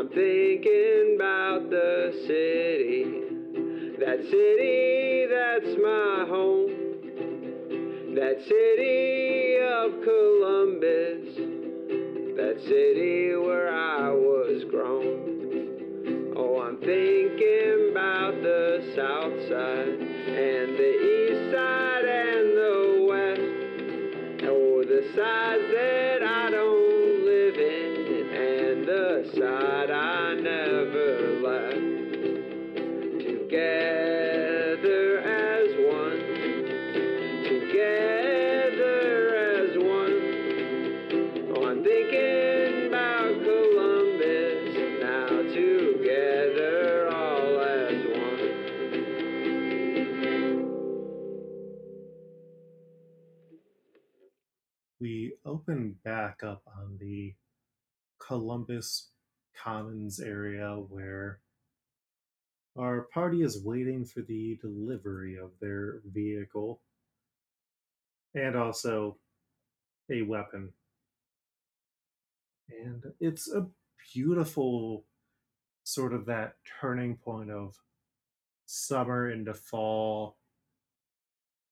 I'm thinking about the city. That city that's my home. That city of Columbus. That city where I was grown. Oh, I'm thinking about the south side Columbus Commons area where our party is waiting for the delivery of their vehicle and also a weapon. And it's a beautiful sort of that turning point of summer into fall.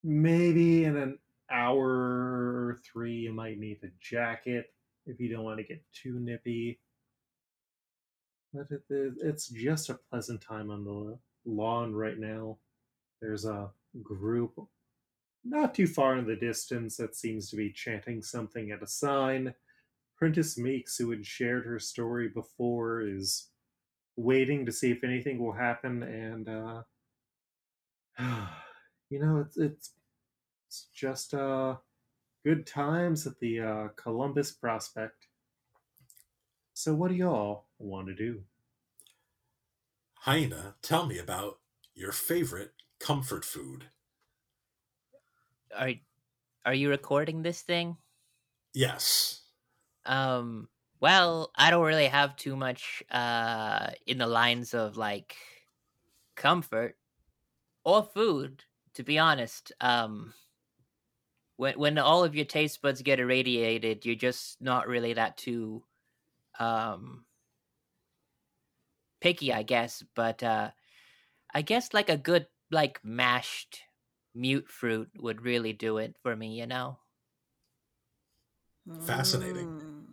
Maybe in an hour or three, you might need a jacket if you don't want to get too nippy. But it, it, it's just a pleasant time on the lawn right now. There's a group not too far in the distance that seems to be chanting something at a sign. Prentice Meeks, who had shared her story before, is waiting to see if anything will happen, and uh, you know, it's it's, it's just uh, good times at the uh, Columbus Prospect. So, what do y'all want to do? Hyena, tell me about your favorite comfort food. Are are you recording this thing? Yes. Um well, I don't really have too much uh in the lines of like comfort or food, to be honest. Um when when all of your taste buds get irradiated, you're just not really that too um picky, I guess, but uh I guess like a good like mashed mute fruit would really do it for me, you know. Fascinating. Mm.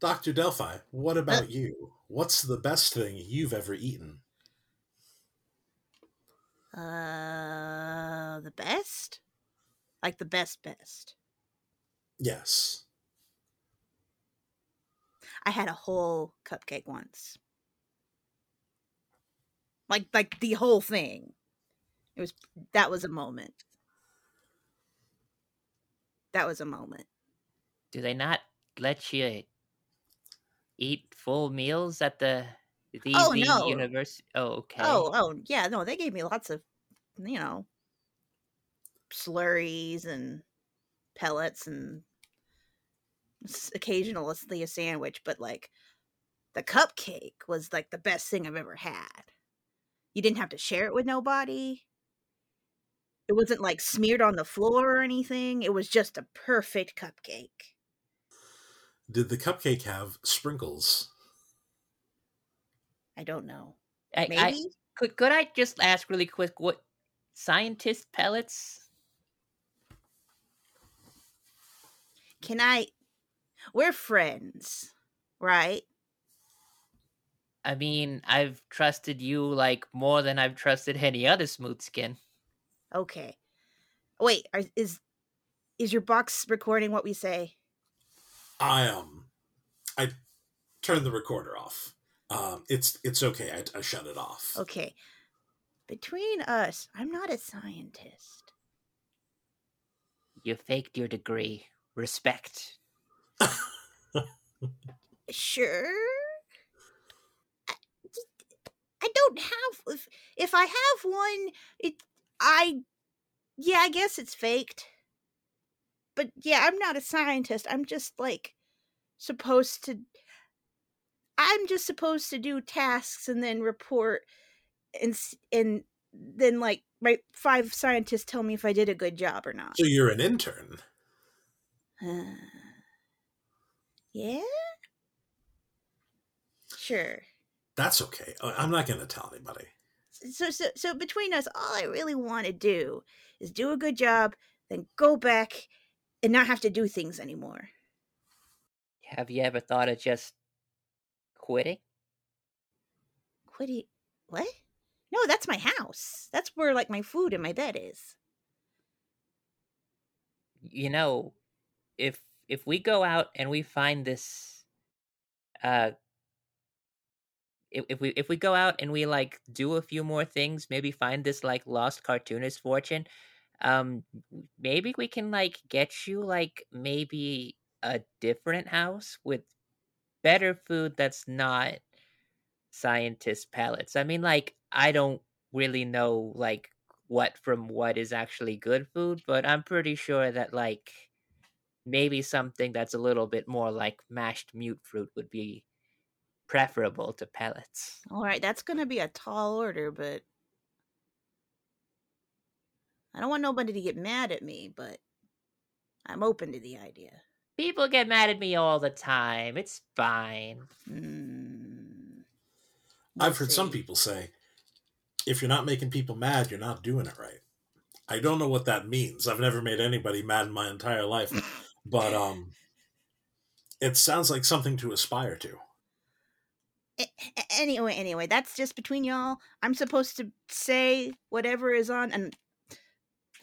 Dr. Delphi, what about you? What's the best thing you've ever eaten? Uh, the best? Like the best best. Yes. I had a whole cupcake once. Like like the whole thing. It was that was a moment. That was a moment. Do they not let you eat full meals at the the, Oh, the no. university? Oh, okay. Oh, oh, yeah, no, they gave me lots of, you know, slurries and pellets and s- occasionally a sandwich, but like the cupcake was like the best thing I've ever had. You didn't have to share it with nobody. It wasn't like smeared on the floor or anything. It was just a perfect cupcake. Did the cupcake have sprinkles? I don't know. I, Maybe? I, could could I just ask really quick what scientist pellets? Can I? We're friends, right? I mean, I've trusted you like more than I've trusted any other smooth skin. Okay. Wait, are, is is your box recording what we say? I um I turned the recorder off. Um it's it's okay. I, I shut it off. Okay. Between us, I'm not a scientist. You faked your degree. Respect. Sure. I, I don't have if if I have one, it I yeah, I guess it's faked. But yeah, I'm not a scientist. I'm just like supposed to I'm just supposed to do tasks and then report and and then like my five scientists tell me if I did a good job or not. So you're an intern. Yeah? Sure. That's okay. I- I'm not going to tell anybody. So, so, so between us, all I really want to do is do a good job, then go back and not have to do things anymore. Have you ever thought of just quitting? Quitting? what? No, that's my house. That's where like my food and my bed is. You know, if if we go out and we find this uh if, if we if we go out and we like do a few more things, maybe find this like lost cartoonist fortune, um maybe we can like get you like maybe a different house with better food that's not scientist palates. I mean like I don't really know like what from what is actually good food, but I'm pretty sure that like maybe something that's a little bit more like mashed mute fruit would be preferable to pellets. All right, that's gonna be a tall order, but I don't want nobody to get mad at me, but I'm open to the idea. People get mad at me all the time. It's fine. Mm, I've we'll heard some people say, if you're not making people mad, you're not doing it right. I don't know what that means. I've never made anybody mad in my entire life, but um, it sounds like something to aspire to. Anyway, anyway, that's just between y'all. I'm supposed to say whatever is on, and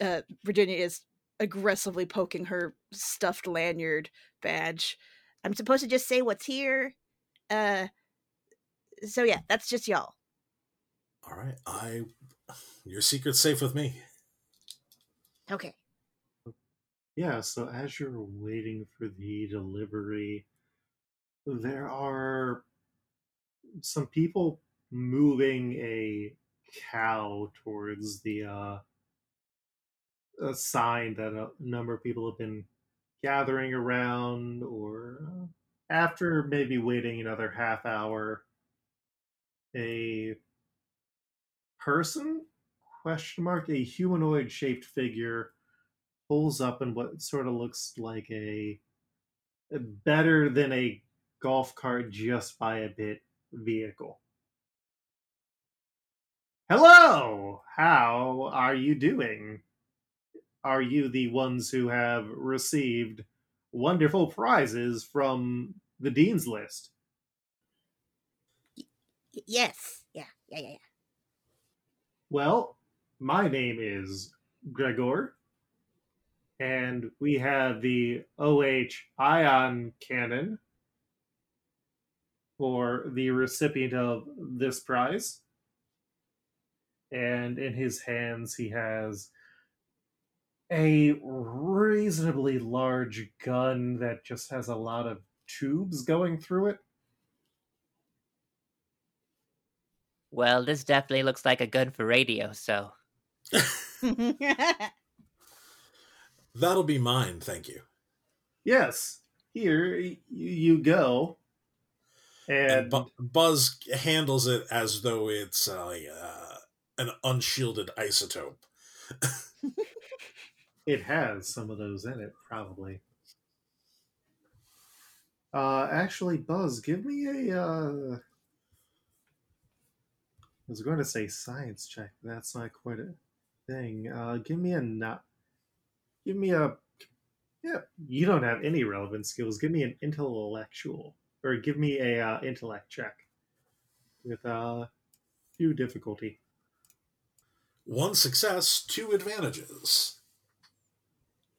uh, Virginia is aggressively poking her stuffed lanyard badge. I'm supposed to just say what's here. Uh, so yeah, that's just y'all. All right, I, your secret's safe with me. Okay. Yeah, so as you're waiting for the delivery, there are some people moving a cow towards the uh, a sign that a number of people have been gathering around, or uh, after maybe waiting another half hour, a person? Question mark? A humanoid shaped figure pulls up in what sort of looks like a, better than a golf cart just by a bit vehicle. Hello! How are you doing? Are you the ones who have received wonderful prizes from the Dean's List? Yes. Yeah. Yeah. Yeah. yeah. Well, my name is Gregor, and we have the OH ion cannon for the recipient of this prize. And in his hands, he has a reasonably large gun that just has a lot of tubes going through it. Well, this definitely looks like a gun for radio, so That'll be mine, thank you. Yes, here you go. And And, Bu- Buzz handles it as though it's uh, uh, an unshielded isotope. It has some of those in it, probably. Uh, actually, Buzz, give me a. Uh... I was going to say science check. That's not quite a thing. Uh, give me a not. Give me a. Yeah, you don't have any relevant skills. Give me an intellectual, or give me a uh, intellect check with uh, few difficulty. One success, two advantages.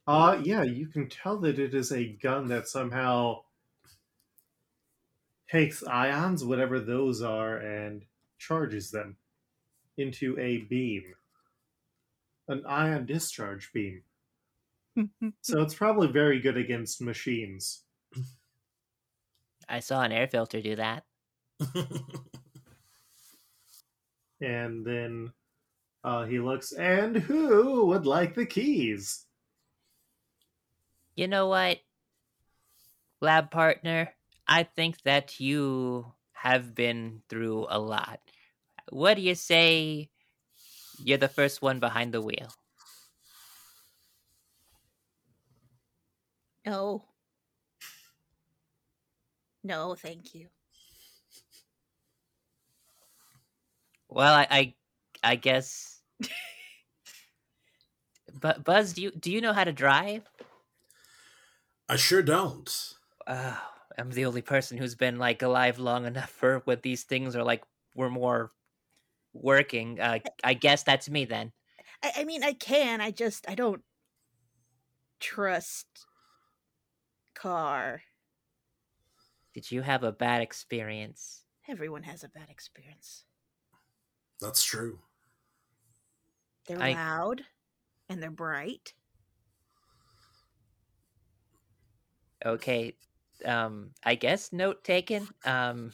Uh yeah, you can tell that it is a gun that somehow takes ions, whatever those are, and charges them into a beam. An ion discharge beam. So it's probably very good against machines. I saw an air filter do that. And then uh, he looks, and who would like the keys? You know what, lab partner? I think that you have been through a lot. What do you say? You're the first one behind the wheel. No. No, thank you. Well, I, I, I guess. but Buzz, do you do you know how to drive? I sure don't. Oh, I'm the only person who's been like alive long enough for when these things are like we're more working. Uh, I guess that's me then. I, I mean, I can. I just I don't trust car. Did you have a bad experience? Everyone has a bad experience. That's true. They're I- loud and they're bright. Okay, um, I guess note taken. Um,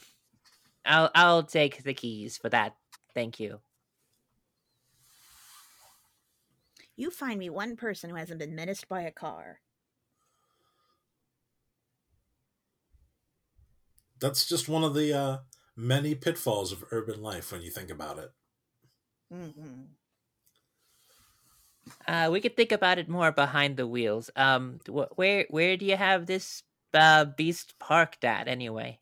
I'll I'll take the keys for that. Thank you. You find me one person who hasn't been menaced by a car. That's just one of the uh, many pitfalls of urban life when you think about it. hmm Uh, we could think about it more behind the wheels. Um, wh- where where do you have this uh, beast parked at anyway?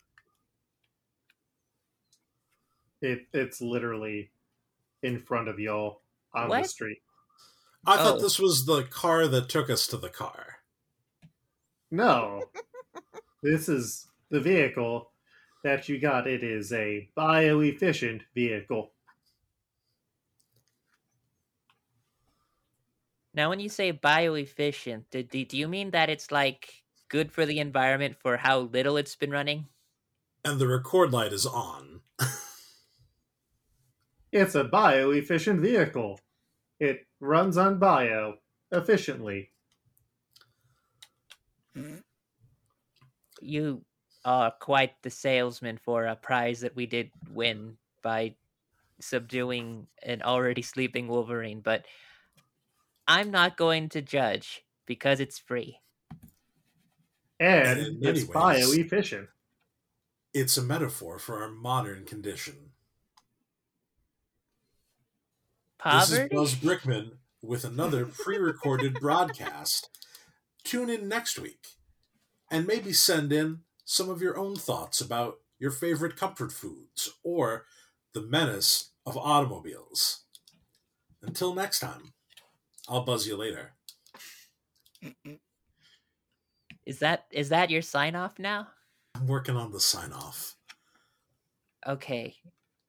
It it's literally in front of y'all on the street. I thought Oh. this was the car that took us to the car. No, this is the vehicle that you got. It is a bio-efficient vehicle. Now, when you say bioefficient, do, do, do you mean that it's like good for the environment for how little it's been running? And the record light is on. It's a bio-efficient vehicle. It runs on bio efficiently. You are quite the salesman for a prize that we did win by subduing an already sleeping Wolverine, but I'm not going to judge because it's free. And in it's ways- bio-efficient. It's a metaphor for our modern condition. This is Poverty? Buzz Brickman with another pre recorded broadcast. Tune in next week and maybe send in some of your own thoughts about your favorite comfort foods or the menace of automobiles. Until next time, I'll buzz you later. Is that is that your sign off now? I'm working on the sign off. Okay.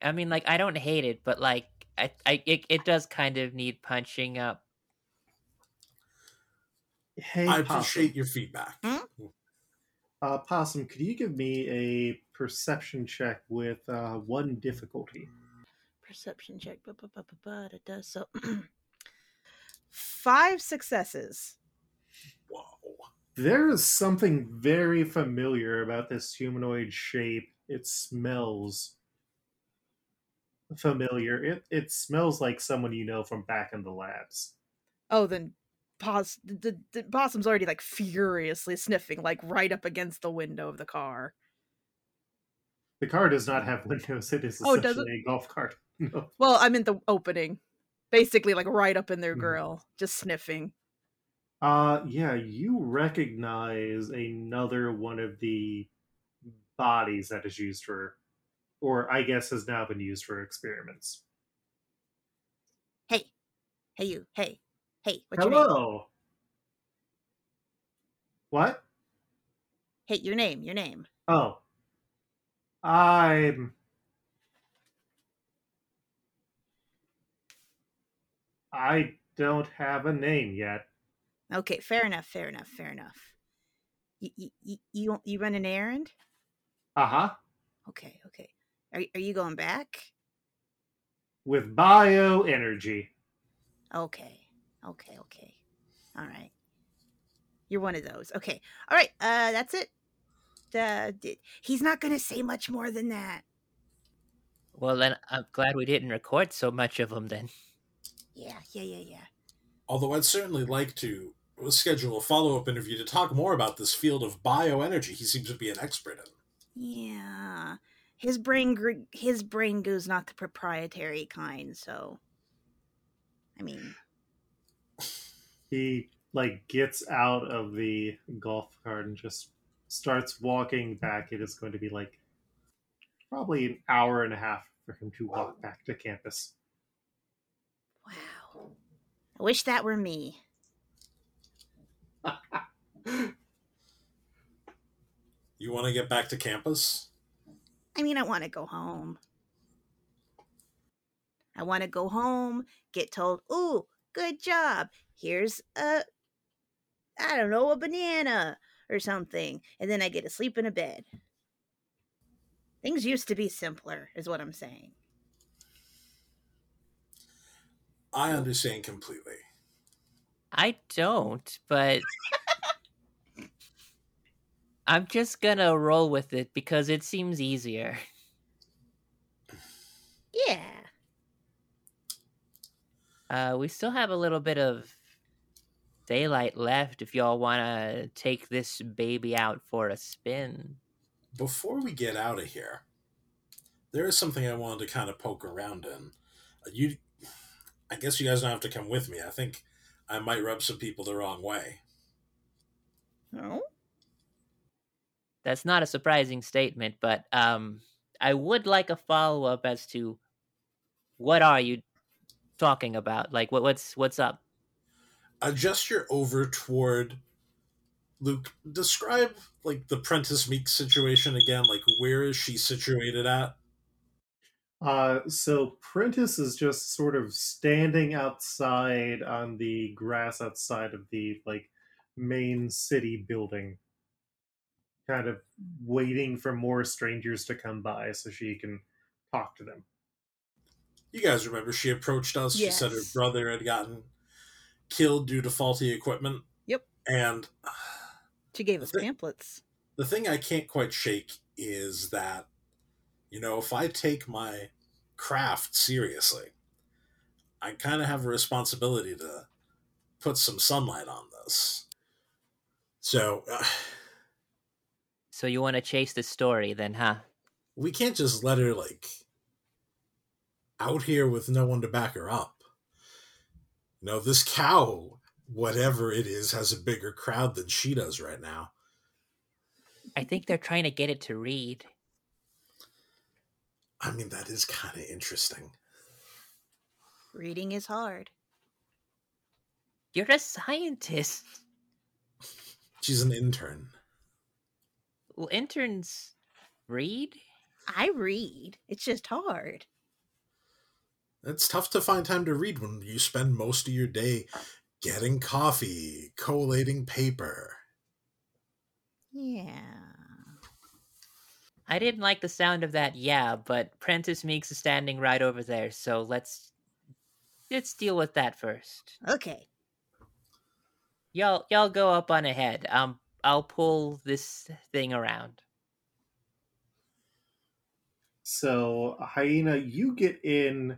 I mean like I don't hate it, but like I I it, it does kind of need punching up. Hey, I Possum. appreciate your feedback. Hmm? Uh, Possum, could you give me a perception check with uh, one difficulty? Perception check. Ba, it does so. Five successes. Whoa. There is something very familiar about this humanoid shape. It smells familiar. It it smells like someone you know from back in the labs. Oh, then pos- the, the, the possum's already like furiously sniffing, like right up against the window of the car. The car does not have windows. It is Oh, does it? essentially a golf cart. No. Well, I'm in the opening, basically like right up in their Mhm. grill, just sniffing. Uh yeah, you recognize another one of the bodies that is used for or I guess has now been used for experiments. Hey, hey, you, hey, hey, what's your name? Hello. What? Hey, your name, your name. Oh. I'm I don't have a name yet. Okay, fair enough, fair enough, fair enough. You you you, you, you run an errand? Uh-huh. Okay, okay. Are are you going back? With bioenergy. Okay, okay, okay. All right. You're one of those. Okay. All right. Uh, that's it. Uh, he's not gonna say much more than that. Well, then I'm glad we didn't record so much of them then. Yeah, yeah, yeah, yeah. Although I'd certainly like to schedule a follow up interview to talk more about this field of bioenergy he seems to be an expert in. Yeah. His brain, gr- his brain goes not the proprietary kind. So, I mean, He like gets out of the golf cart and just starts walking back. It is going to be like probably an hour and a half for him to walk back to campus. Wow. I wish that were me. You want to get back to campus? I mean, I want to go home. I want to go home, get told, "Ooh, good job. Here's a I don't know, a banana or something." And then I get to sleep in a bed. Things used to be simpler, is what I'm saying. I understand completely. I don't, but I'm just gonna roll with it because it seems easier. Yeah. Uh, we still have a little bit of daylight left if y'all want to take this baby out for a spin. Before we get out of here, there is something I wanted to kind of poke around in. Uh, You, I guess you guys don't have to come with me. I think I might rub some people the wrong way. No. That's not a surprising statement, but um, I would like a follow up as to what are you talking about? Like, what what's what's up? A gesture over toward Luke. Describe like the Prentice Meek situation again. Like, where is she situated at? Uh, so Prentice is just sort of standing outside on the grass outside of the like main city building, kind of waiting for more strangers to come by so she can talk to them. You guys remember she approached us. She said her brother had gotten killed due to faulty equipment. Yep. And She gave us The- pamphlets. the thing I can't quite shake is that, you know, if I take my craft seriously, I kind of have a responsibility to put some sunlight on this. So uh, So you want to chase the story, then, huh? we can't just let her, like, out here with no one to back her up. You know, this cow, whatever it is, has a bigger crowd than she does right now. I think they're trying to get it to read. I mean, that is kind of interesting. Reading is hard. You're a scientist. She's an intern. Well, interns read. I read. It's just hard. It's tough to find time to read when you spend most of your day getting coffee, collating paper. Yeah. I didn't like the sound of that, yeah, but Prentice Meeks is standing right over there, so let's let's deal with that first. Okay. Y'all y'all go up on ahead. Um I'll pull this thing around. So hyena, you get in,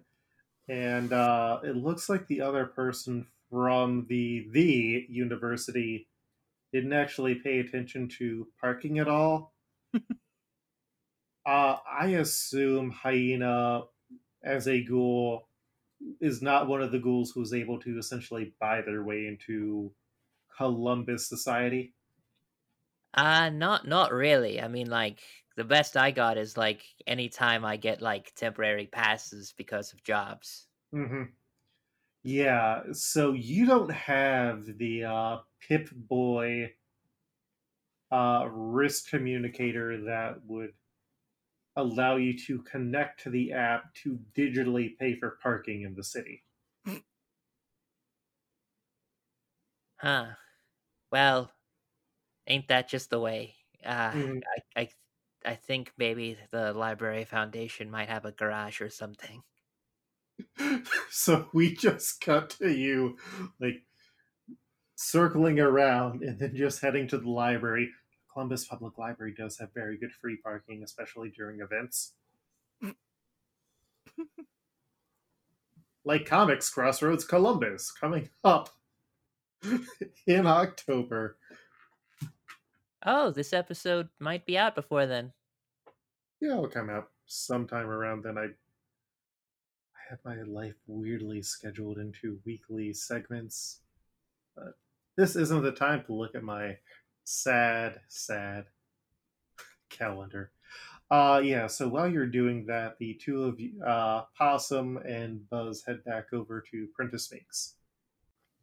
and uh, it looks like the other person from the the university didn't actually pay attention to parking at all. uh, I assume hyena, as a ghoul, is not one of the ghouls who was able to essentially buy their way into Columbus society. Uh not not really. I mean like the best I got is like anytime I get like temporary passes because of jobs. hmm Yeah, so you don't have the uh, Pip Boy uh, wrist communicator that would allow you to connect to the app to digitally pay for parking in the city. Huh. Well, ain't that just the way? Uh Mhm. I, I I think maybe the Library Foundation might have a garage or something. so we just cut to you like circling around and then just heading to the library. Columbus Public Library does have very good free parking, especially during events. like Comics Crossroads Columbus coming up in October. Oh, this episode might be out before then. Yeah, it'll come out sometime around then. I I have my life weirdly scheduled into weekly segments. But this isn't the time to look at my sad, sad calendar. Uh, yeah. So while you're doing that, the two of you, uh, Possum and Buzz, head back over to Prentice Meeks.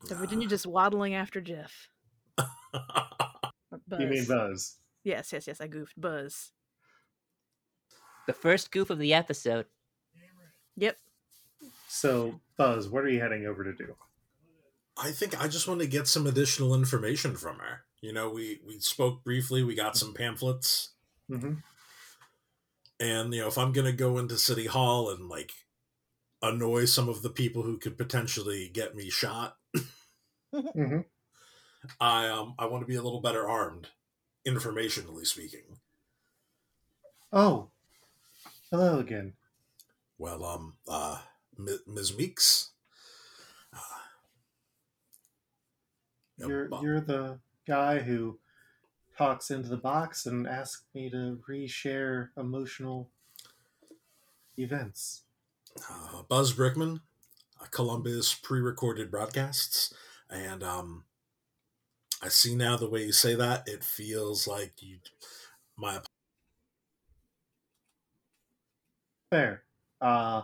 So Virginia just waddling after Jeff. Or Buzz. You mean Buzz? Yes, yes, yes. I goofed. Buzz. The first goof of the episode. Yep. So Buzz, what are you heading over to do? I think I just want to get some additional information from her. You know, we we spoke briefly. We got some pamphlets, Mm-hmm. and you know, if I'm gonna go into City Hall and like annoy some of the people who could potentially get me shot, Mm-hmm. I um I want to be a little better armed, informationally speaking. Oh, hello again. Well, um, uh, Ms. Meeks. Uh, You're you're the guy who talks into the box and asks me to reshare emotional events. uh, Buzz Brickman, uh, Columbus pre-recorded broadcasts, and um, I see now the way you say that, it feels like you. My Fair. Uh,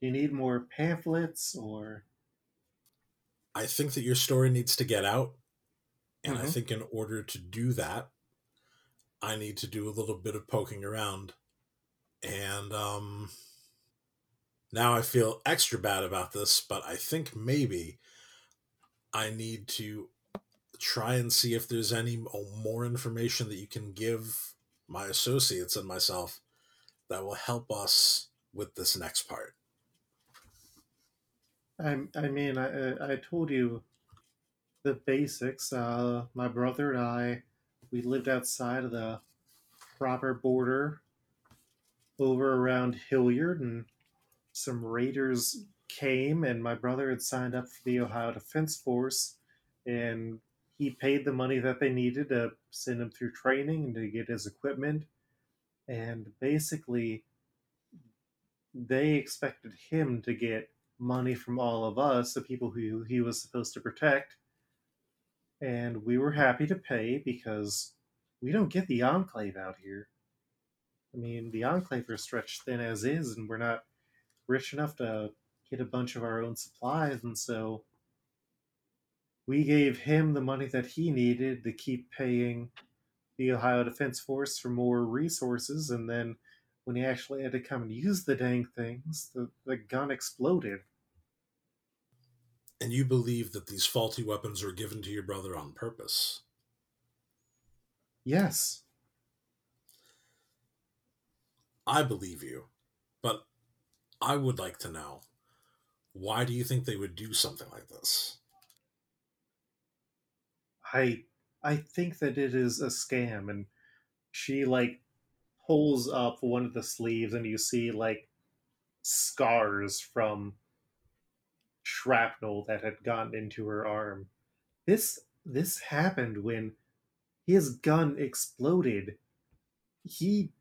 you need more pamphlets or? I think that your story needs to get out, and I Mhm. think in order to do that, I need to do a little bit of poking around, and um, now I feel extra bad about this, but I think maybe I need to try and see if there's any more information that you can give my associates and myself that will help us with this next part. I I mean I I- I told you the basics. Uh, my brother and I, we lived outside of the proper border, over around Hilliard, and some raiders came, and my brother had signed up for the Ohio Defense Force, and he paid the money that they needed to send him through training and to get his equipment, and basically they expected him to get money from all of us, the people who he was supposed to protect. And we were happy to pay because we don't get the Enclave out here. I mean, the Enclave are stretched thin as is, and we're not rich enough to get a bunch of our own supplies, and so we gave him the money that he needed to keep paying the Ohio Defense Force for more resources, and then when he actually had to come and use the dang things, the, the gun exploded. And you believe that these faulty weapons were given to your brother on purpose. Yes. I believe you, but I would like to know why do you think they would do something like this? I I think that it is a scam and she like pulls up one of the sleeves and you see like scars from shrapnel that had gotten into her arm. This this happened when his gun exploded. He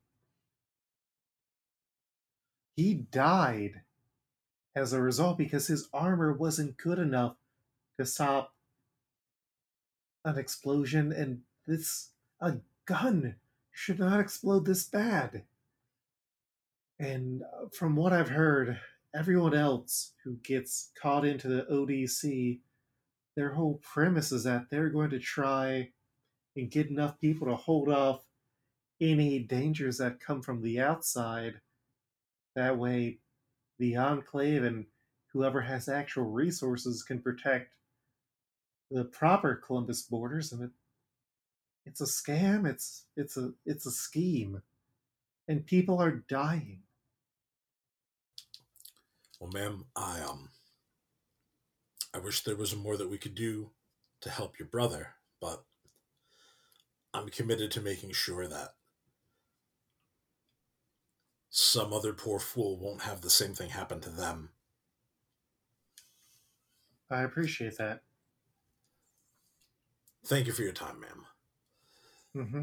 he died as a result because his armor wasn't good enough to stop an explosion and this a gun should not explode this bad. And uh, from what i've heard everyone else who gets caught into the odc their whole premise is that they're going to try and get enough people to hold off any dangers that come from the outside. That way the enclave and whoever has actual resources can protect the proper Columbus borders, and it, it's a scam. It's it's a it's a scheme, and people are dying. Well, ma'am, I um I wish there was more that we could do to help your brother, but I'm committed to making sure that some other poor fool won't have the same thing happen to them. I appreciate that. Thank you for your time, ma'am. Mm-hmm.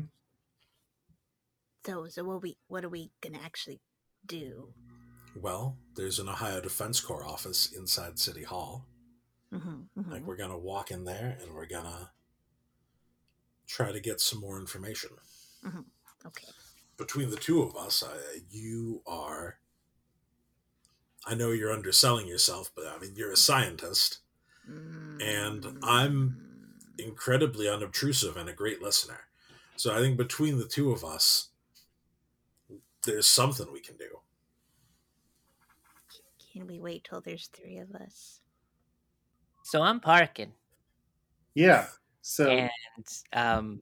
So, so what we what are we gonna actually do? Well, there's an Ohio Defense Corps office inside City Hall. Mm-hmm, Like we're gonna walk in there and we're gonna try to get some more information. Okay. between the two of us, uh, you are. I know you're underselling yourself, but I mean, you're a scientist. And I'm- incredibly unobtrusive and a great listener. So I think between the two of us, there's something we can do. Can we wait till there's three of us? So I'm parking, Yeah. So and um,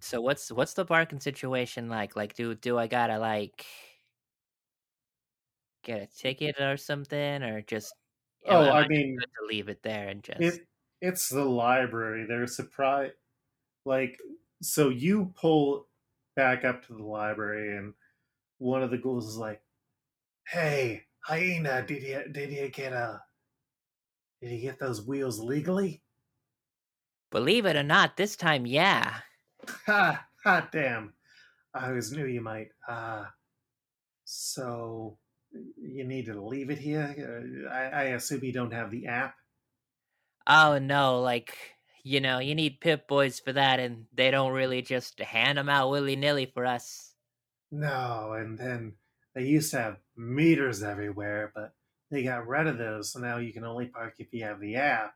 so what's what's the parking situation like? Like, do do I gotta like get a ticket or something, or just? Oh, am I mean, to leave it there and just. it it's the library. They're surprised like so you pull back up to the library and one of the ghouls is like, Hey, hyena, did you did you get a did you get those wheels legally? Believe it or not, this time, yeah. Ha Ha! damn. I always knew you might. Uh so you need to leave it here. Uh, I, I assume you don't have the app. Oh no, like you know, you need Pip Boys for that, and they don't really just hand them out willy nilly for us. No, and then they used to have meters everywhere, but they got rid of those, so now you can only park if you have the app.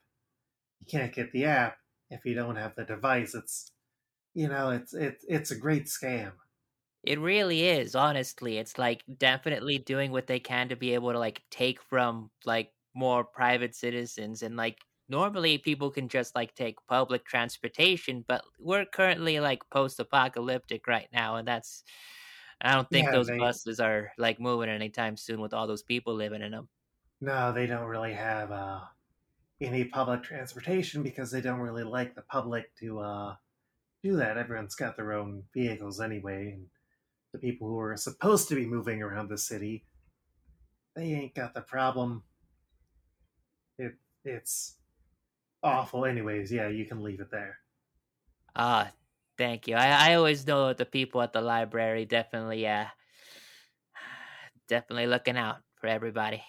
You can't get the app if you don't have the device. It's you know, it's it's it's a great scam. It really is, honestly. It's like definitely doing what they can to be able to like take from like more private citizens and like normally people can just like take public transportation, but we're currently like post apocalyptic right now and that's I don't think Yeah, those they- buses are like moving anytime soon with all those people living in them. No, they don't really have uh any public transportation because they don't really like the public to uh do that. Everyone's got their own vehicles anyway, and the people who are supposed to be moving around the city, they ain't got the problem. It it's awful anyways. Yeah, you can leave it there. Ah, thank you. I, I always know that the people at the library definitely uh definitely looking out for everybody.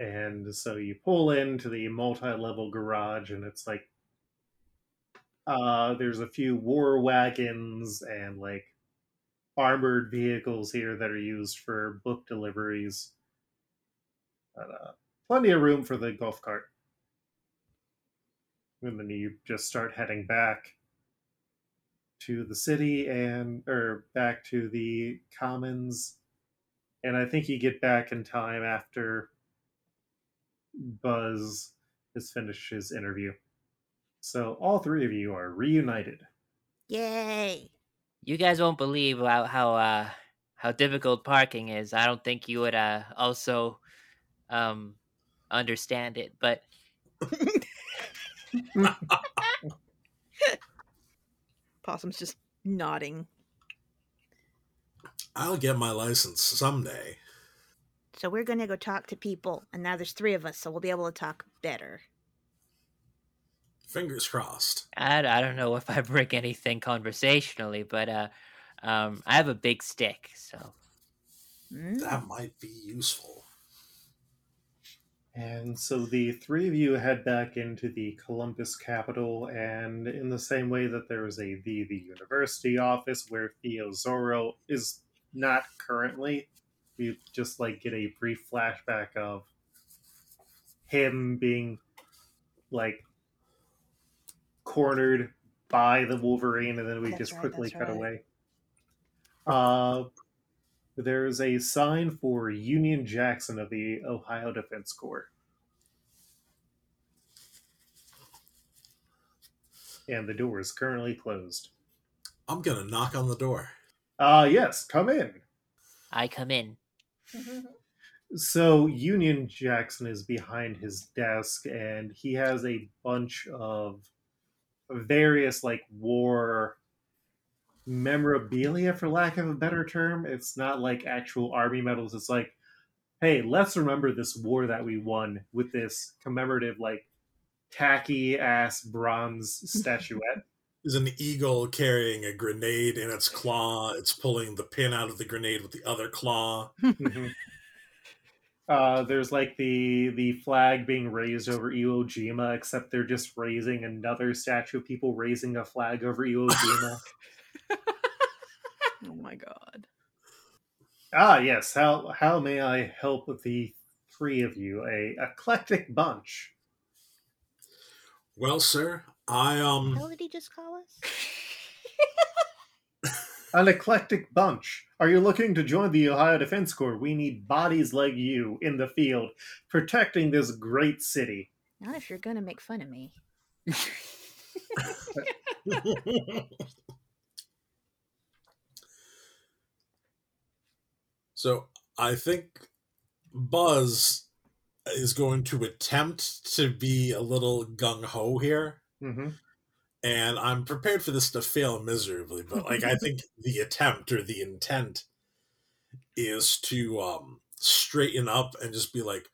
And so you pull into the multi-level garage, and it's like, uh, there's a few war wagons and like armored vehicles here that are used for book deliveries. But, uh, plenty of room for the golf cart. And then you just start heading back to the city and or back to the commons. And I think you get back in time after Buzz has finished his interview. So all three of you are reunited. Yay! You guys won't believe how how uh how difficult parking is. I don't think you would uh also um understand it, but Possum's just nodding. I'll get my license someday. So we're gonna go talk to people, and now there's three of us, so we'll be able to talk better. Fingers crossed. I, I don't know if I break anything conversationally, but uh um I have a big stick, so Mm. That might be useful. And so the three of you head back into the Columbus Capitol, and in the same way that there is a the the university office where Theo Zorro is not currently, we just like get a brief flashback of him being like cornered by the Wolverine, and then we That's just right, quickly cut right. away. Uh, there's a sign for Union Jackson of the Ohio Defense Corps. And the door is currently closed. I'm gonna knock on the door. Uh yes, come in. I come in. So Union Jackson is behind his desk and he has a bunch of various like war memorabilia for lack of a better term. It's not like actual army medals. It's like, hey, let's remember this war that we won with this commemorative like tacky ass bronze statuette. There's an eagle carrying a grenade in its claw. It's pulling the pin out of the grenade with the other claw. Mhm. Uh, there's like the the flag being raised over Iwo Jima, except they're just raising another statue of people raising a flag over Iwo Jima. Oh my god. ah, yes. How how may I help the three of you? A eclectic bunch. Well, sir, I um How did he just call us? An eclectic bunch. Are you looking to join the Ohio Defense Corps? We need bodies like you in the field, protecting this great city. Not if you're gonna make fun of me. So I think Buzz is going to attempt to be a little gung ho here, Mm-hmm. and I'm prepared for this to fail miserably. But like, I think the attempt or the intent is to um, straighten up and just be like,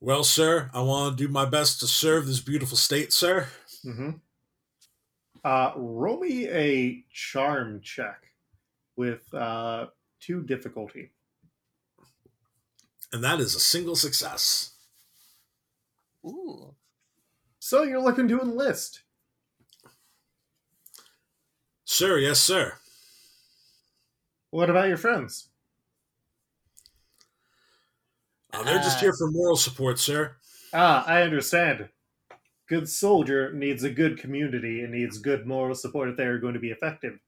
"Well, sir, I want to do my best to serve this beautiful state, sir." Mm-hmm. Uh, roll me a charm check with uh, two difficulty. And that is a single success. Ooh. So you're looking to enlist. Sir, yes, sir. What about your friends? Uh, they're just here for moral support, sir. Ah, I understand. Good soldier needs a good community and needs good moral support if they are going to be effective.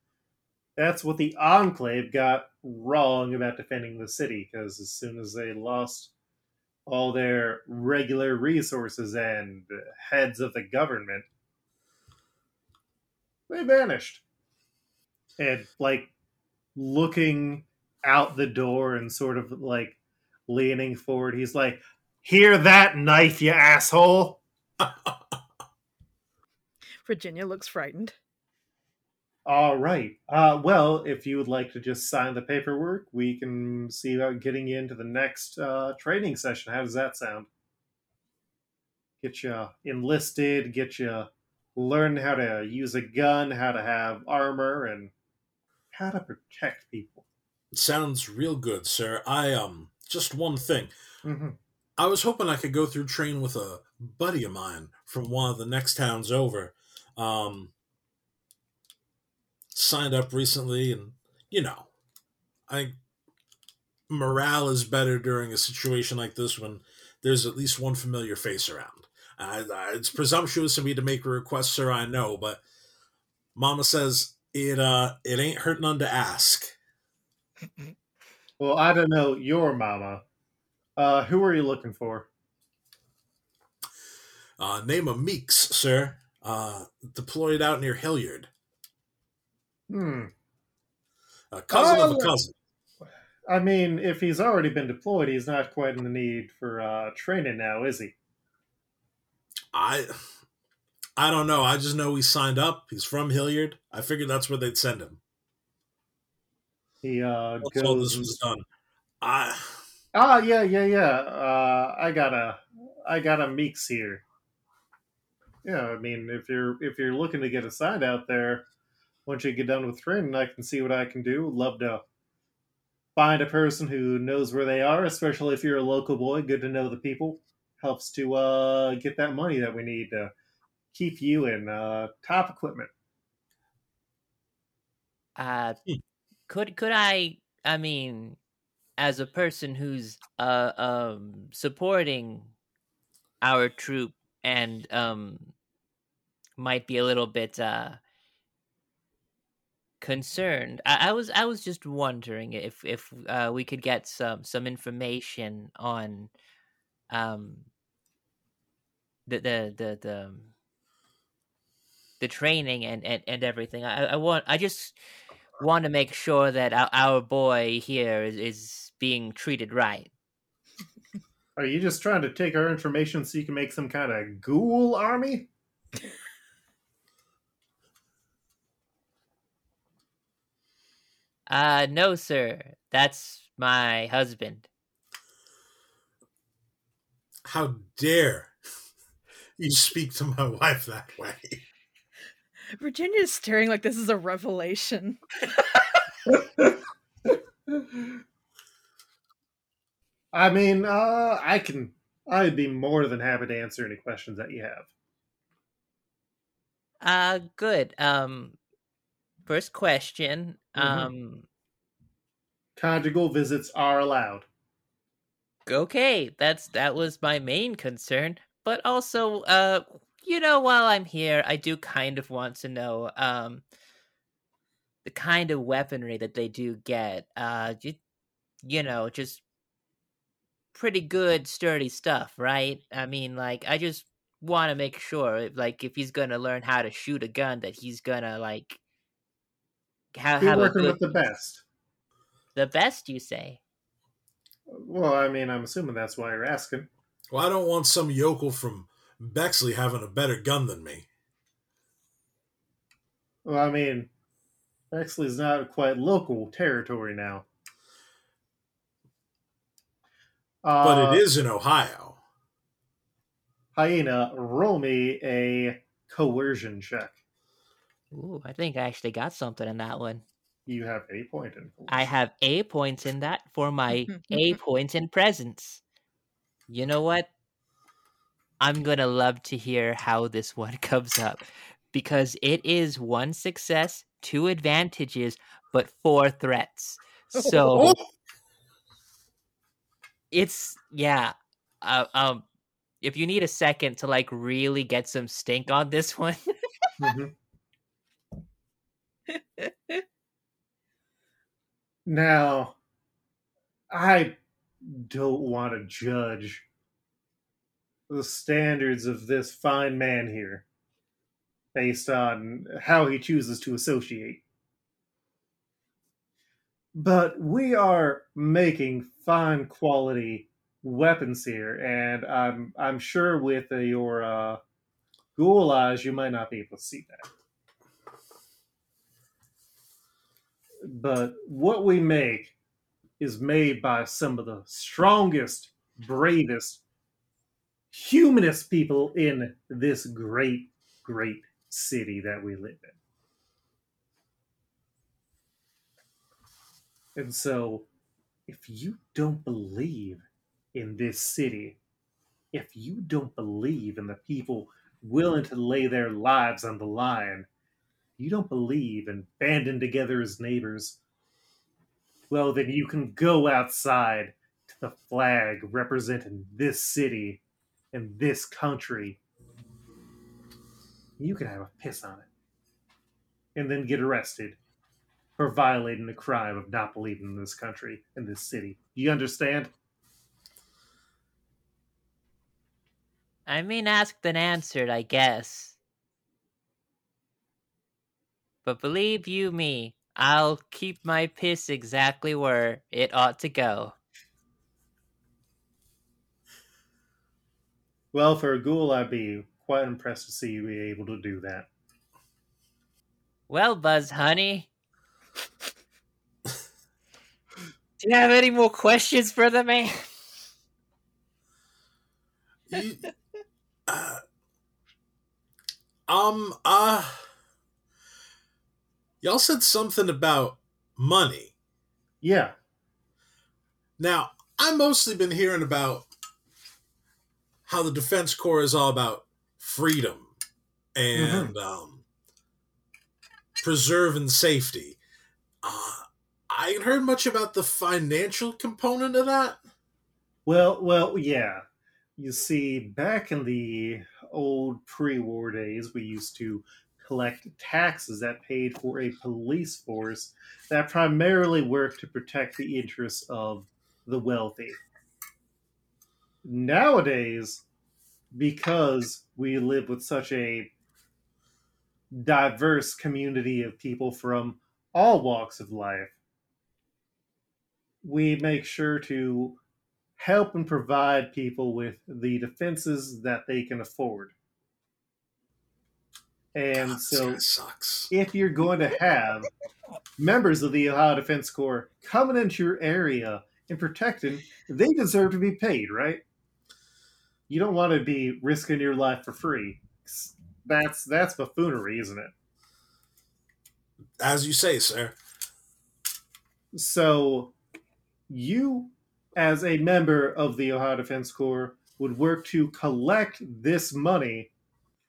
That's what the Enclave got wrong about defending the city, because as soon as they lost all their regular resources and heads of the government, they vanished. And, like, looking out the door and sort of, like, leaning forward, he's like, Hear that knife, you asshole! Virginia looks frightened. All right. Uh, well, if you would like to just sign the paperwork, we can see about getting you into the next uh, training session. How does that sound? Get you enlisted, get you learn how to use a gun, how to have armor, and how to protect people. Sounds real good, sir. I um just one thing. hmm I was hoping I could go through train with a buddy of mine from one of the next towns over. Um signed up recently and you know, I morale is better during a situation like this when there's at least one familiar face around. I, I, it's presumptuous of me to make a request, sir. I know, but Mama says it. Uh, it ain't hurt none to ask. Well, I don't know your mama. Uh, who are you looking for? Uh, name of Meeks, sir. Uh, deployed out near Hilliard. Hmm. A cousin of a cousin. I mean, if he's already been deployed, he's not quite in the need for uh, training now, is he? I, I don't know. I just know he signed up. He's from Hilliard. I figured that's where they'd send him. He uh, Once all this was done, I. Ah, yeah, yeah, yeah. Uh, I got a, I got a Meeks here. Yeah, I mean, if you're if you're looking to get assigned out there, once you get done with training, I can see what I can do. Love to find a person who knows where they are, especially if you're a local boy. Good to know the people. Helps to uh, get that money that we need to keep you in uh, top equipment. Uh, Hmm. could could I? I mean, as a person who's uh um supporting our troop and um might be a little bit uh concerned. I, I was I was just wondering if if uh, we could get some some information on um the the the the um, the training and and, and everything. I, I want I just want to make sure that our, our boy here is, is being treated right. Are you just trying to take our information so you can make some kind of ghoul army? Uh no sir. That's my husband. How dare you speak to my wife that way? Virginia is staring like this is a revelation. I mean, uh, I can. I'd be more than happy to answer any questions that you have. Uh good. Um first question. Mhm. Um Conjugal visits are allowed. okay, that's that was my main concern. But also, uh you know, while I'm here, I do kind of want to know um the kind of weaponry that they do get. Uh you, you know, just pretty good sturdy stuff, right? I mean, like I just want to make sure like if he's going to learn how to shoot a gun that he's going to like ha- Be have a working good with the best. the best you say. Well, I mean, I'm assuming that's why you're asking. Well, I don't want some yokel from Bexley having a better gun than me. Well, I mean, Bexley's not quite local territory now. Uh, But it is in Ohio. Hyena, roll me a coercion check. Ooh, I think I actually got something in that one. You have a point in. I have A points in that for my A points in presence. You know what? I'm going to love to hear how this one comes up because it is one success, two advantages, but four threats. So it's yeah. Uh, um if you need a second to like really get some stink on this one, Mhm. Now, I don't want to judge the standards of this fine man here based on how he chooses to associate. But we are making fine quality weapons here, and I'm I'm sure with your uh, ghoul eyes you might not be able to see that. But what we make is made by some of the strongest, bravest, humanist people in this great, great city that we live in. And so, if you don't believe in this city, if you don't believe in the people willing to lay their lives on the line, you don't believe in banding together as neighbors, well, then you can go outside to the flag representing this city and this country. You can have a piss on it. And then get arrested for violating the crime of not believing in this country and this city. You understand? I mean asked and answered, I guess. But believe you me, I'll keep my piss exactly where it ought to go. Well, for a ghoul, I'd be quite impressed to see you be able to do that. Well, Buzz Honey. Do you have any more questions for the man? You- uh, um, uh, y'all said something about money. Yeah. Now, I've mostly been hearing about how the Defense Corps is all about freedom and um, preserving safety. Uh, I ain't heard much about the financial component of that. Well, well, yeah. You see, back in the old pre-war days, we used to collect taxes that paid for a police force that primarily worked to protect the interests of the wealthy. Nowadays, because we live with such a diverse community of people from all walks of life, we make sure to help and provide people with the defenses that they can afford. And God, so, if you're going to have members of the Ohio Defense Corps coming into your area and protecting, they deserve to be paid, right? You don't want to be risking your life for free. That's that's buffoonery, isn't it? As you say, sir. So you as a member of the Ohio Defense Corps, would work to collect this money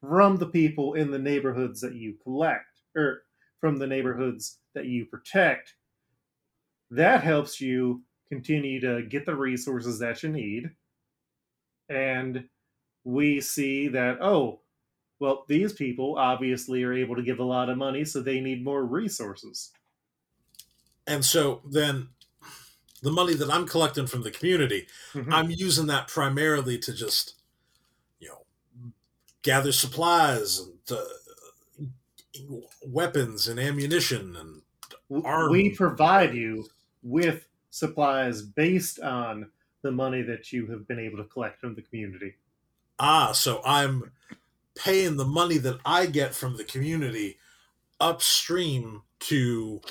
from the people in the neighborhoods that you collect, or from the neighborhoods that you protect. That helps you continue to get the resources that you need. And we see that, oh, well, these people obviously are able to give a lot of money, so they need more resources. And so then the money that I'm collecting from the community, Mhm. I'm using that primarily to just, gather supplies and uh, weapons and ammunition and W- arm- we provide you with supplies based on the money that you have been able to collect from the community. ah, so I'm paying the money that I get from the community upstream to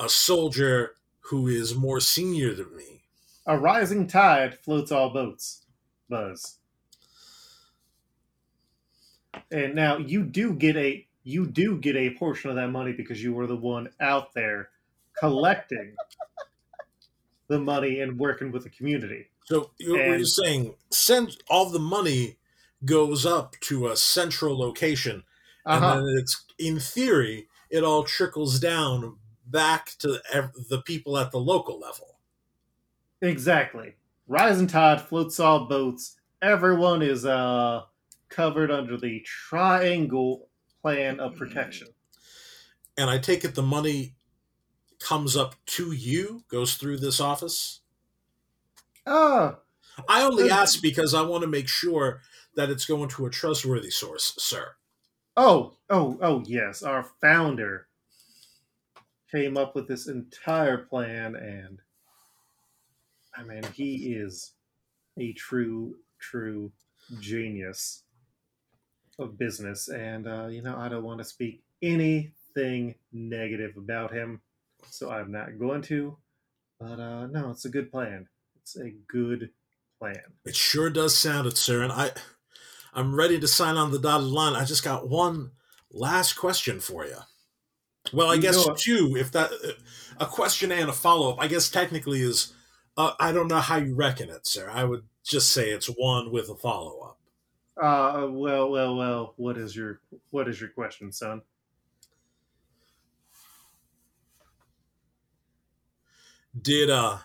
a soldier who is more senior than me. A rising tide floats all boats, Buzz. And now you do get a you do get a portion of that money because you were the one out there collecting the money and working with the community. So you- what you're saying, send all the money goes up to a central location, and Uh-huh. then it's in theory it all trickles down back to the people at the local level. Exactly. Rising tide floats all boats. Everyone is uh covered under the triangle plan of protection. And I take it the money comes up to you, goes through this office. Ah, I only ask because I want to make sure that it's going to a trustworthy source, sir. oh, oh, oh, yes. Our founder came up with this entire plan, and I mean, he is a true, true genius of business. And, uh, you know, I don't want to speak anything negative about him, so I'm not going to. But, uh, no, it's a good plan. It's a good plan. It sure does sound it, sir. And I, I'm ready to sign on the dotted line. I just got one last question for you. Well, I You guess two. If that a question and a follow up, I guess technically is. Uh, I don't know how you reckon it, sir. I would just say it's one with a follow up. Uh, well, well, well. What is your what is your question, son? Did uh,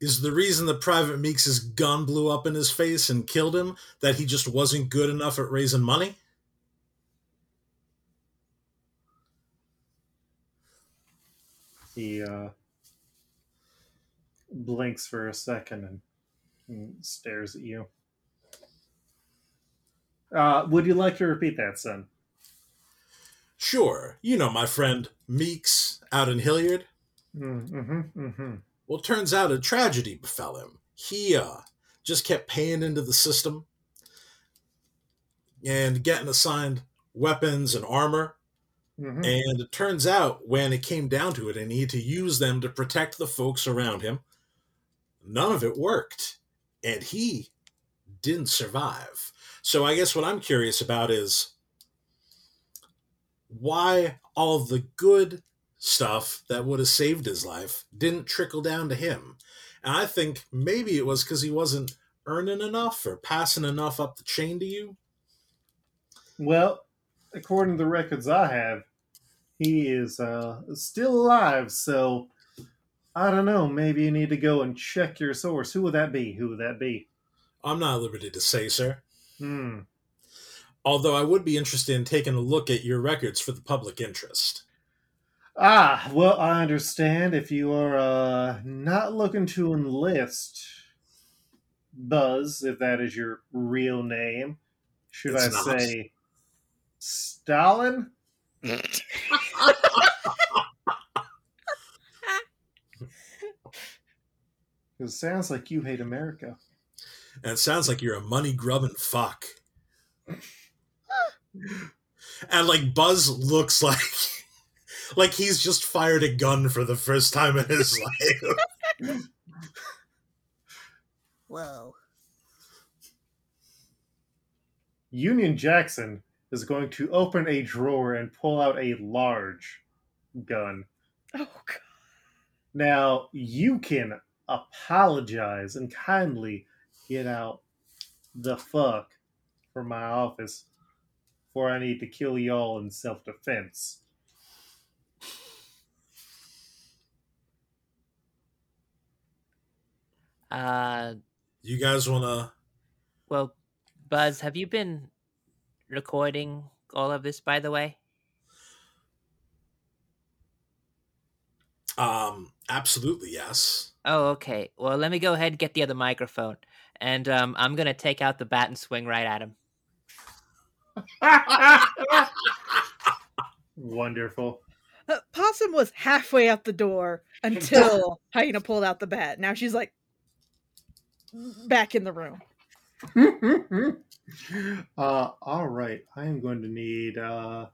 is the reason that Private Meeks' gun blew up in his face and killed him that he just wasn't good enough at raising money? He uh, blinks for a second and, and stares at you. Uh, would you like to repeat that, son? Sure, you know my friend Meeks out in Hilliard. Mm-hmm, mm-hmm. Well, turns out a tragedy befell him. He uh, just kept paying into the system and getting assigned weapons and armor. mm-hmm. And it turns out when it came down to it and he had to use them to protect the folks around him, none of it worked. And he didn't survive. So I guess what I'm curious about is why all the good stuff that would have saved his life didn't trickle down to him. And I think maybe it was because he wasn't earning enough or passing enough up the chain to you. Well, according to the records I have, he is uh, still alive. So I don't know. Maybe you need to go and check your source. Who would that be? Who would that be? I'm not at liberty to say, sir. Hmm. Although I would be interested in taking a look at your records for the public interest. Ah, well, I understand if you are uh, not looking to enlist Buzz, if that is your real name. Should It's I not. say Stalin? It sounds like you hate America. And it sounds like you're a money grubbing fuck. and like Buzz looks like like he's just fired a gun for the first time in his life. Whoa. Union Jackson is going to open a drawer and pull out a large gun. Oh god. Now you can apologize and kindly get out the fuck from my office before I need to kill y'all in self defense. Uh, You guys want to? well, Buzz, have you been recording all of this, by the way? Um, absolutely yes. Oh, okay. Well, let me go ahead and get the other microphone, and um, I'm gonna take out the bat and swing right at him. Wonderful. Uh, Possum was halfway out the door until Hyena pulled out the bat. Now she's like back in the room. uh, all right. I am going to need. Uh,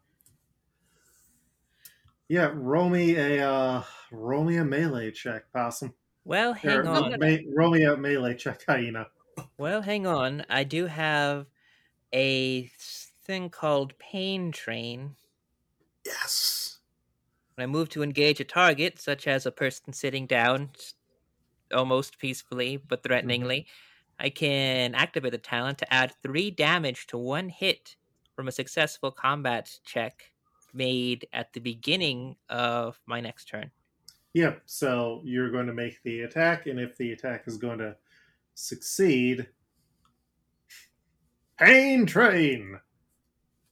yeah, roll me a uh, roll me a melee check, possum. Well, hang Or, on. me- roll me a melee check, hyena. Well, hang on. I do have a thing called Pain Train. Yes. When I move to engage a target, such as a person sitting down, almost peacefully but threateningly, mm-hmm. I can activate the talent to add three damage to one hit from a successful combat check made at the beginning of my next turn. Yep. So you're going to make the attack, and if the attack is going to succeed, pain train.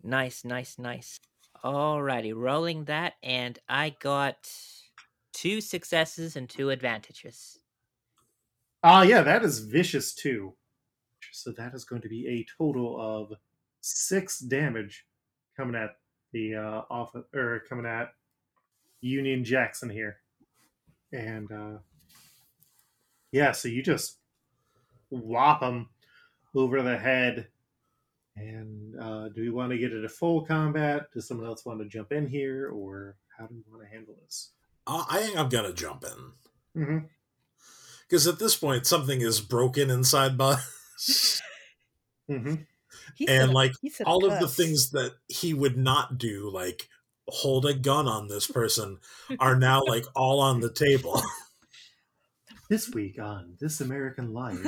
Nice, nice, nice. Alrighty, rolling that, and I got two successes and two advantages. Ah, yeah, that is vicious too. So that is going to be a total of six damage coming at the uh, off or coming at Union Jackson here, and uh, yeah, so you just whop him over the head. And uh, do we want to get into full combat? Does someone else want to jump in here, or how do we want to handle this? Uh, I think I'm gonna jump in Mm-hmm. because at this point something is broken inside Buzz, Mm-hmm. He and a- like he said all of the things that he would not do, like hold a gun on this person, are now like all on the table. This week on This American Life,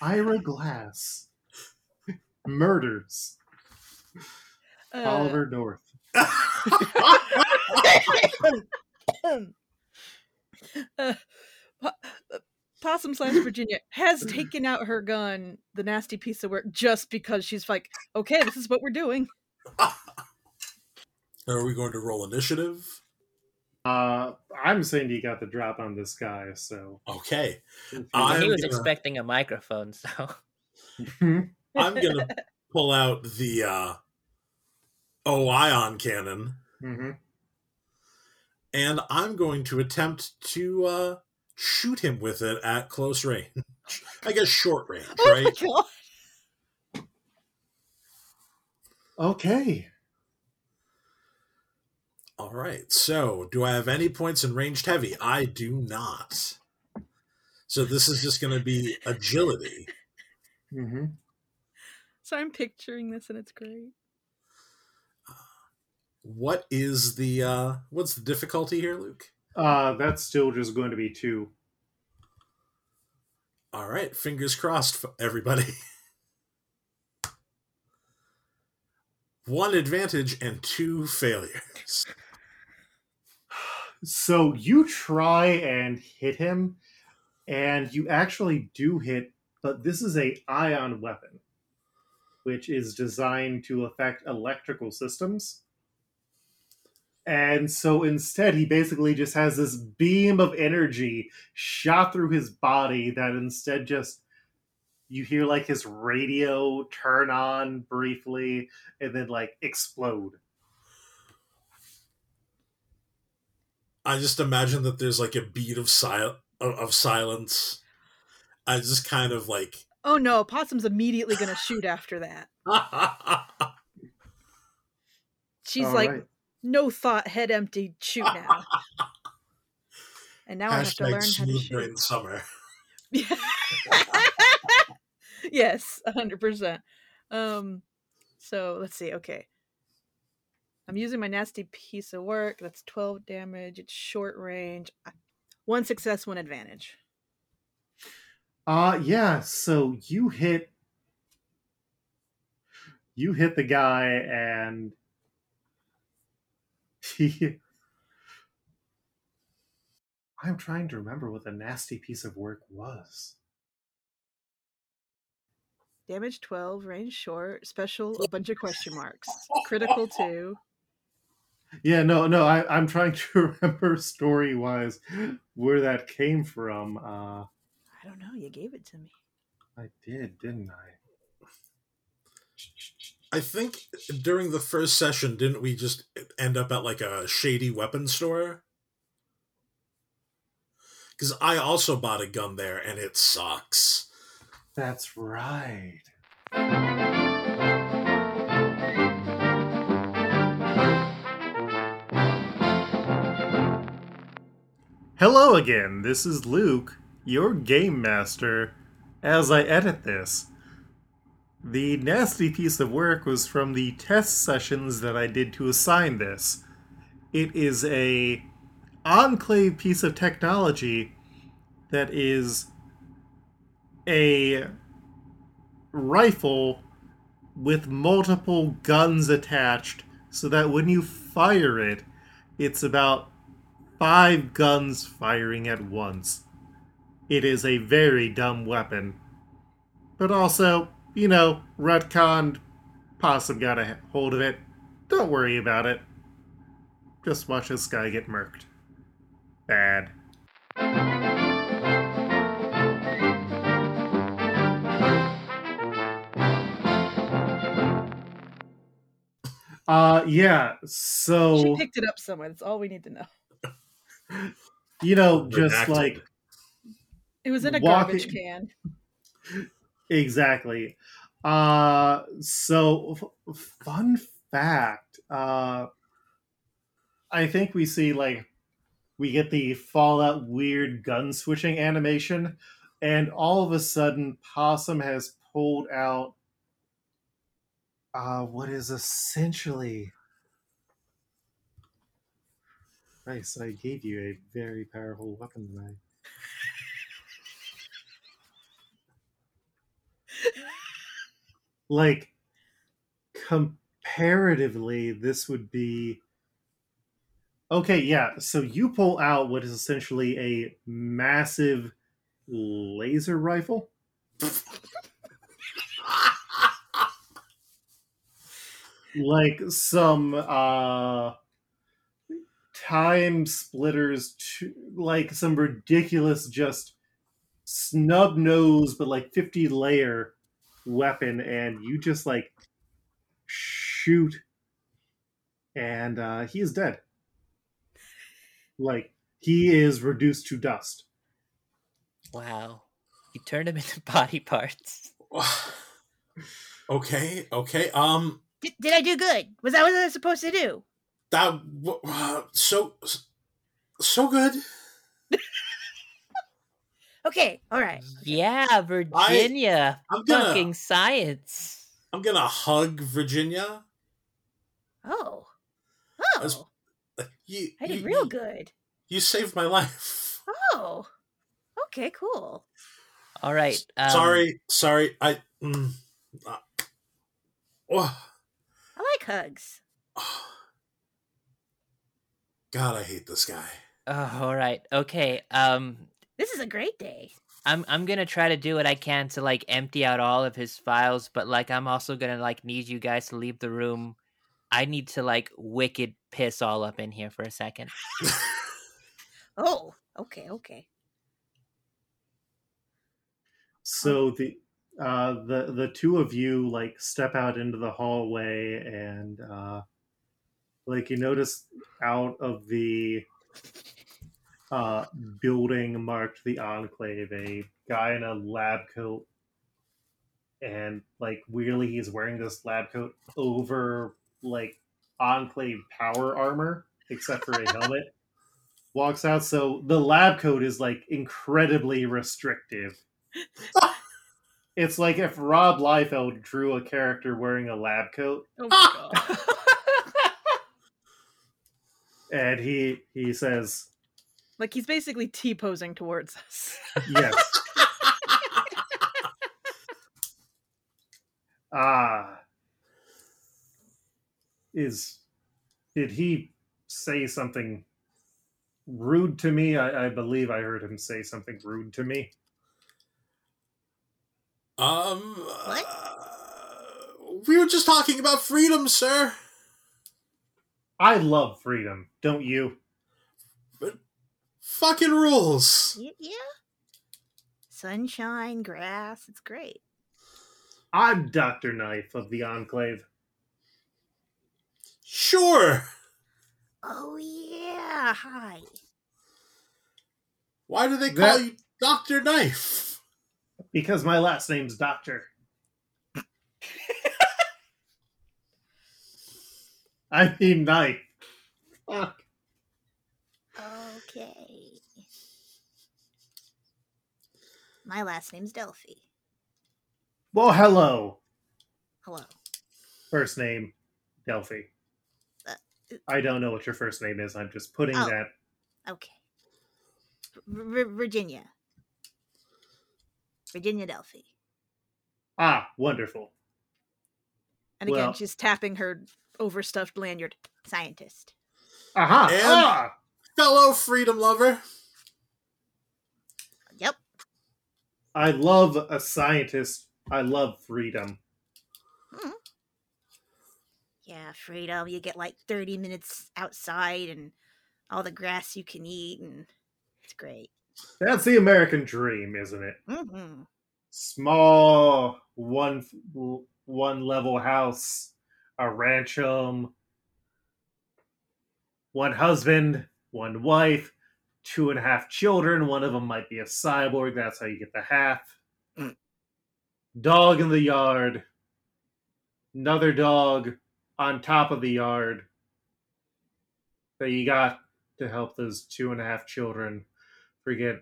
Ira Glass murders Uh, Oliver North. uh, Po- Possum slash Virginia has taken out her gun, the nasty piece of work, just because she's like, okay, this is what we're doing. Are we going to roll initiative? Uh, I'm saying you got the drop on this guy, so Okay, I'm he was gonna- expecting a microphone, so I'm gonna pull out the uh, O ion cannon, Mhm. and I'm going to attempt to uh, shoot him with it at close range. I guess short range, Oh my right? god! okay. All right. So, do I have any points in ranged heavy? I do not. So this is just going to be agility. hmm So I'm picturing this and it's great. What is the uh what's the difficulty here, Luke? Uh, that's still just going to be two. All right, fingers crossed for everybody. One advantage and two failures. So you try and hit him, and you actually do hit, but this is a ion weapon, which is designed to affect electrical systems. And so instead, he basically just has this beam of energy shot through his body that instead just you hear like his radio turn on briefly and then like explode. I just imagine that there's like a beat of sil- of, of silence. I just kind of like Oh no, Possum's immediately gonna shoot after that. She's All like, right. no thought, head empty, shoot now. And now I have to learn how to shoot. brain summer. yes, hundred percent. Um, so let's see. Okay, I'm using my nasty piece of work. That's twelve damage. It's short range. One success, one advantage. Uh yeah, so you hit you hit the guy and he I'm trying to remember what the nasty piece of work was. Damage 12, range short, special, a bunch of question marks. Critical 2. Yeah, no, no, I, I'm trying to remember story wise where that came from. Uh I don't know. You gave it to me. I did, didn't I? I think during the first session, didn't we just end up at like a shady weapon store? Because I also bought a gun there and it sucks. That's right. Hello again. This is Luke, your game master, as I edit this. The nasty piece of work was from the test sessions that I did to assign this. It is a enclave piece of technology that is a rifle with multiple guns attached so that when you fire it, it's about five guns firing at once. It is a very dumb weapon. But also, you know, retconned, Possum got a hold of it. Don't worry about it. Just watch this guy get murked. Bad. Uh yeah, so. She picked it up somewhere. That's all we need to know. You know, just Redacted. like It was in a Walking- garbage can. Exactly. Uh so f- fun fact, uh I think we see like we get the Fallout weird gun switching animation and all of a sudden Possum has pulled out uh what is essentially Nice, I gave you a very powerful weapon tonight. like comparatively this would be okay yeah so you pull out what is essentially a massive laser rifle like some uh TimeSplitters to like some ridiculous just snub nose but like 50 layer weapon and you just like shoot and uh he is dead like he is reduced to dust Wow. You turned him into body parts. okay, okay. Um, Did, did I do good? Was that what I was supposed to do? That uh, so so good. Okay, all right. Yeah, Virginia. I'm gonna Fucking science. I'm gonna hug Virginia. Oh. As- Oh, You, I did you- real you- good. You saved my life. Oh. Okay, cool. All right. Um, sorry, sorry. I. Mm, uh, oh, I like hugs. God, I hate this guy. Oh, all right. Okay. Um, This is a great day. I'm I'm gonna try to do what I can to like empty out all of his files, but like I'm also gonna like need you guys to leave the room. I need to like wicked piss all up in here for a second. Oh, okay, okay. so the uh the the two of you like step out into the hallway and uh like you notice out of the uh building marked the enclave a guy in a lab coat and like weirdly he's wearing this lab coat over like enclave power armor except for a helmet walks out so the lab coat is like incredibly restrictive it's like if Rob Liefeld drew a character wearing a lab coat, Oh my god. And he he says, Like he's basically T posing towards us. Yes. Ah. is did he say something rude to me? I, I believe I heard him say something rude to me. Um. What? uh, we were just talking about freedom, sir. I love freedom, don't you? Fucking rules. Yeah. Sunshine, grass, it's great. I'm Dr. Knife of the Enclave. Sure. Oh yeah, hi. Why do they call That- you Doctor Knife? Because my last name's Doctor. I mean knife. Fuck. Okay. My last name's Delphi. Well, hello. Hello. First name, Delphi. Uh, I don't know what your first name is. I'm just putting Oh. that. Okay. V- Virginia. Virginia Delphi. Ah, wonderful. And again, Well- she's tapping her overstuffed lanyard. Scientist. Aha! And- Ah! Fellow freedom lover. Yep. I love a scientist. I love freedom. Yeah, freedom. You get like 30 minutes outside and all the grass you can eat, and it's great. That's the American dream, isn't it? hmm Small one one level house, a ranch one husband, one wife, two and a half children. One of them might be a cyborg. That's how you get the half. Mm. Dog in the yard. Another dog on top of the yard that you got to help those two and a half children forget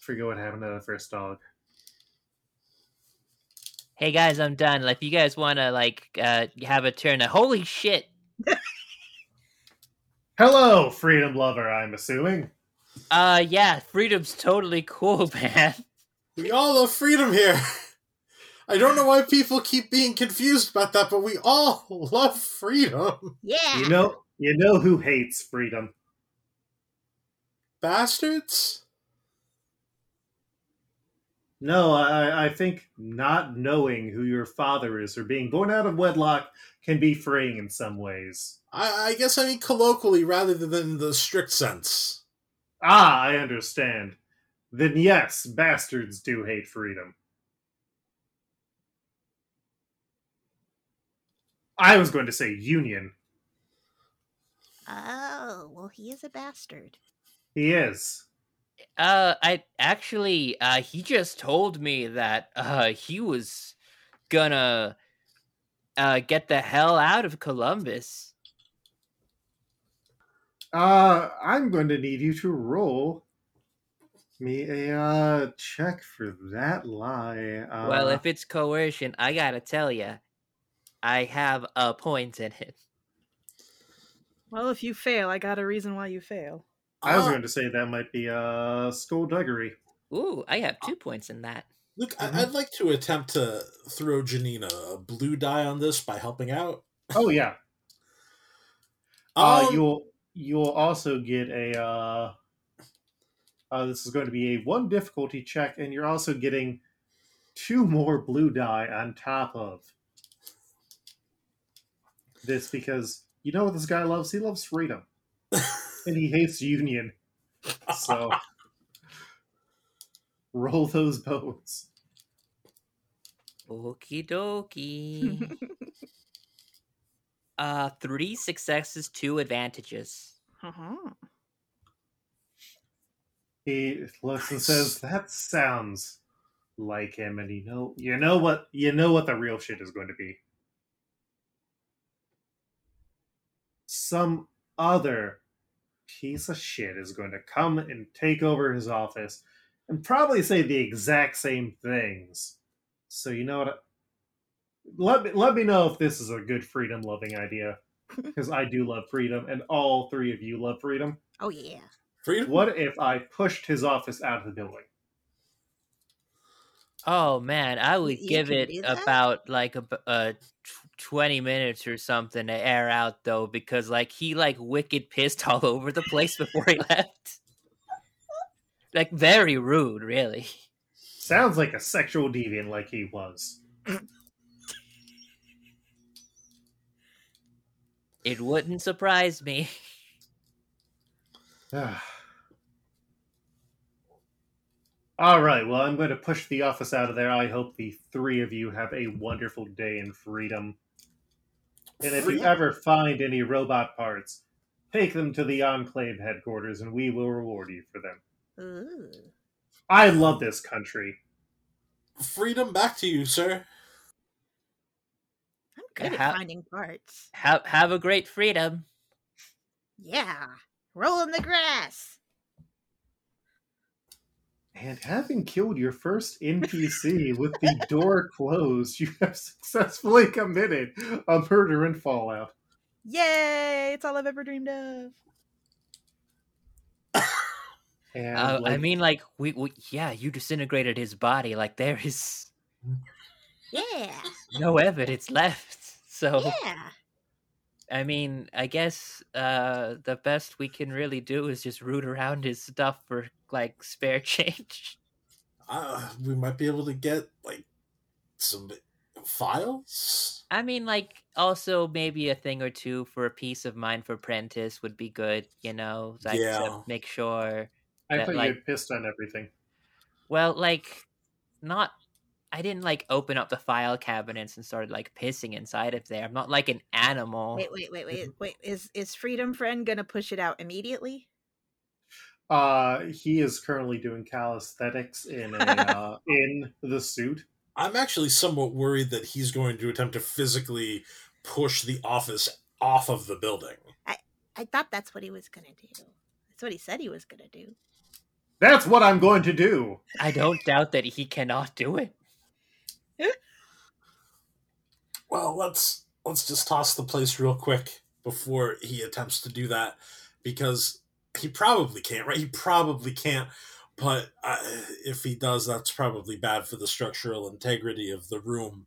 forget what happened to the first dog. Hey guys, I'm done. Like, if you guys want to like uh, have a turn, uh, holy shit! Hello, freedom lover, I'm assuming. Uh, yeah, freedom's totally cool, man. We all love freedom here. I don't know why people keep being confused about that, but we all love freedom. Yeah. You know you know who hates freedom. Bastards? No, I, I think not knowing who your father is or being born out of wedlock can be freeing in some ways. I, I guess I mean colloquially rather than the strict sense. Ah, I understand. Then yes, bastards do hate freedom. I was going to say union. Oh, well, he is a bastard. He is. Uh, I actually, uh, he just told me that uh he was gonna uh get the hell out of Columbus. Uh, I'm going to need you to roll me a uh, check for that lie. Uh, well, if it's coercion, I gotta tell you, I have a point in it. Well, if you fail, I got a reason why you fail. I was Ah, going to say that might be uh, skullduggery. Ooh, I have two points in that. Look, Mhm. I, I'd like to attempt to throw Hyena a blue die on this by helping out. Oh yeah. Uh, Um, you'll you'll also get a. Uh, uh, this is going to be a one difficulty check, and you're also getting two more blue die on top of this because you know what this guy loves. He loves freedom, and he hates union. So roll those bones. Okie dokie. uh, three successes, two advantages. Uh-huh. He looks and says, "That sounds like him." And you know, you know what, you know what the real shit is going to be. Some other piece of shit is going to come and take over his office and probably say the exact same things. So you know what? Let me, let me know if this is a good freedom loving idea because I do love freedom and all three of you love freedom. Oh yeah. Freedom? What if I pushed his office out of the building? Oh man, I would you give it about like a, a 20 minutes or something to air out though because like he like wicked pissed all over the place before he left. Like very rude really. Sounds like a sexual deviant like he was. It wouldn't surprise me. All right well i'm going to push the office out of there. I hope the three of you have a wonderful day in freedom. And if you ever find any robot parts, take them to the Enclave headquarters and we will reward you for them. Ooh. I love this country. Freedom back to you, sir. I'm good Ha- at finding parts. Have have a great freedom. Yeah. Roll in the grass. And having killed your first NPC with the door closed, you have successfully committed a murder in Fallout. Yay! It's all I've ever dreamed of. And Uh, I mean, like we, we, yeah, you disintegrated his body. Like there is Yeah. no evidence left. So Yeah. I mean, I guess uh the best we can really do is just root around his stuff for like spare change. Uh, we might be able to get like some files. I mean, like also maybe a thing or two for a peace of mind for Prentice would be good, you know, like Yeah. to make sure. I that, thought like- you pissed on everything. Well, like not. I didn't like open up the file cabinets and started like pissing inside of there. I'm not like an animal. Wait, wait, wait, wait, wait. Is is Freedom Friend gonna push it out immediately? Uh, he is currently doing calisthenics in a, uh, in the suit. I'm actually somewhat worried that he's going to attempt to physically push the office off of the building. I thought that's what he was gonna do. That's what he said he was gonna do. That's what I'm going to do. I don't doubt that he cannot do it. Well, let's let's just toss the place real quick before he attempts to do that because he probably can't, right? He probably can't. But uh, if he does, that's probably bad for the structural integrity of the room.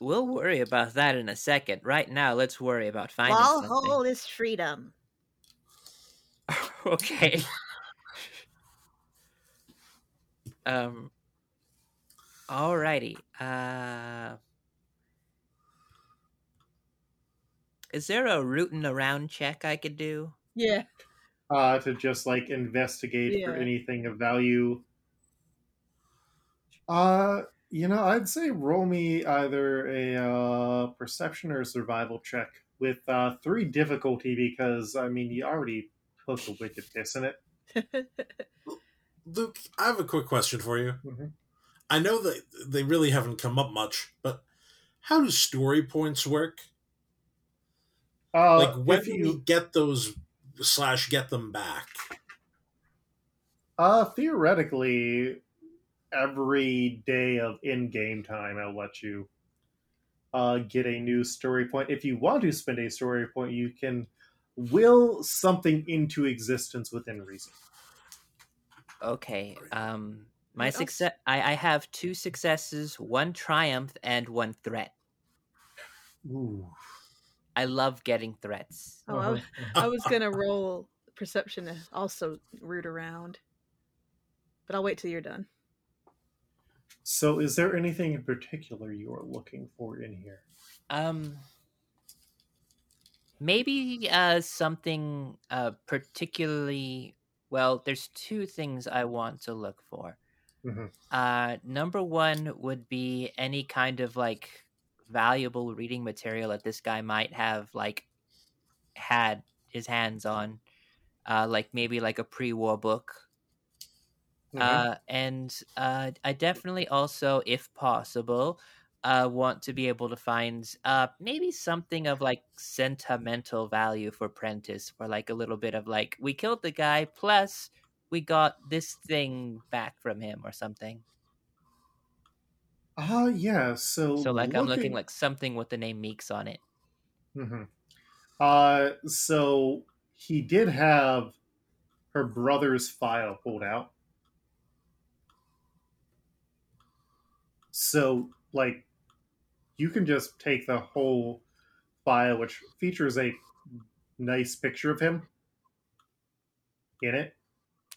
We'll worry about that in a second. Right now, let's worry about finding Wall something. hole is freedom. okay. um. Alrighty. Uh. Is there a rooting around check I could do? Yeah. Uh, to just like investigate for anything of value. Uh, you know, I'd say roll me either a uh, perception or survival check with uh, three difficulty because I mean you already put the wicked piss in it. Luke, I have a quick question for you. Mhm. I know that they really haven't come up much, but how do story points work? Uh, like when if do you get those slash get them back? Uh, theoretically, every day of in-game time, I'll let you uh, get a new story point. If you want to spend a story point, you can will something into existence within reason. Okay. Um. My What success. I I have two successes, one triumph, and one threat. Ooh. I love getting threats. Oh, I, was- I was gonna roll perception to also root around, but I'll wait till you're done. So, is there anything in particular you are looking for in here? Um, maybe uh something uh particularly well. There's two things I want to look for. Mhm. Uh, number one would be any kind of like valuable reading material that this guy might have like had his hands on, uh, like maybe like a pre-war book Mhm. uh, and uh, I definitely also, if possible, uh, want to be able to find uh, maybe something of like sentimental value for Prentice, for like a little bit of like we killed the guy, plus we got this thing back from him or something. Ah, yeah. So, So like I'm looking like something with the name Meeks on it. hmm Uh, so he did have her brother's file pulled out. So, like, you can just take the whole file, which features a nice picture of him in it.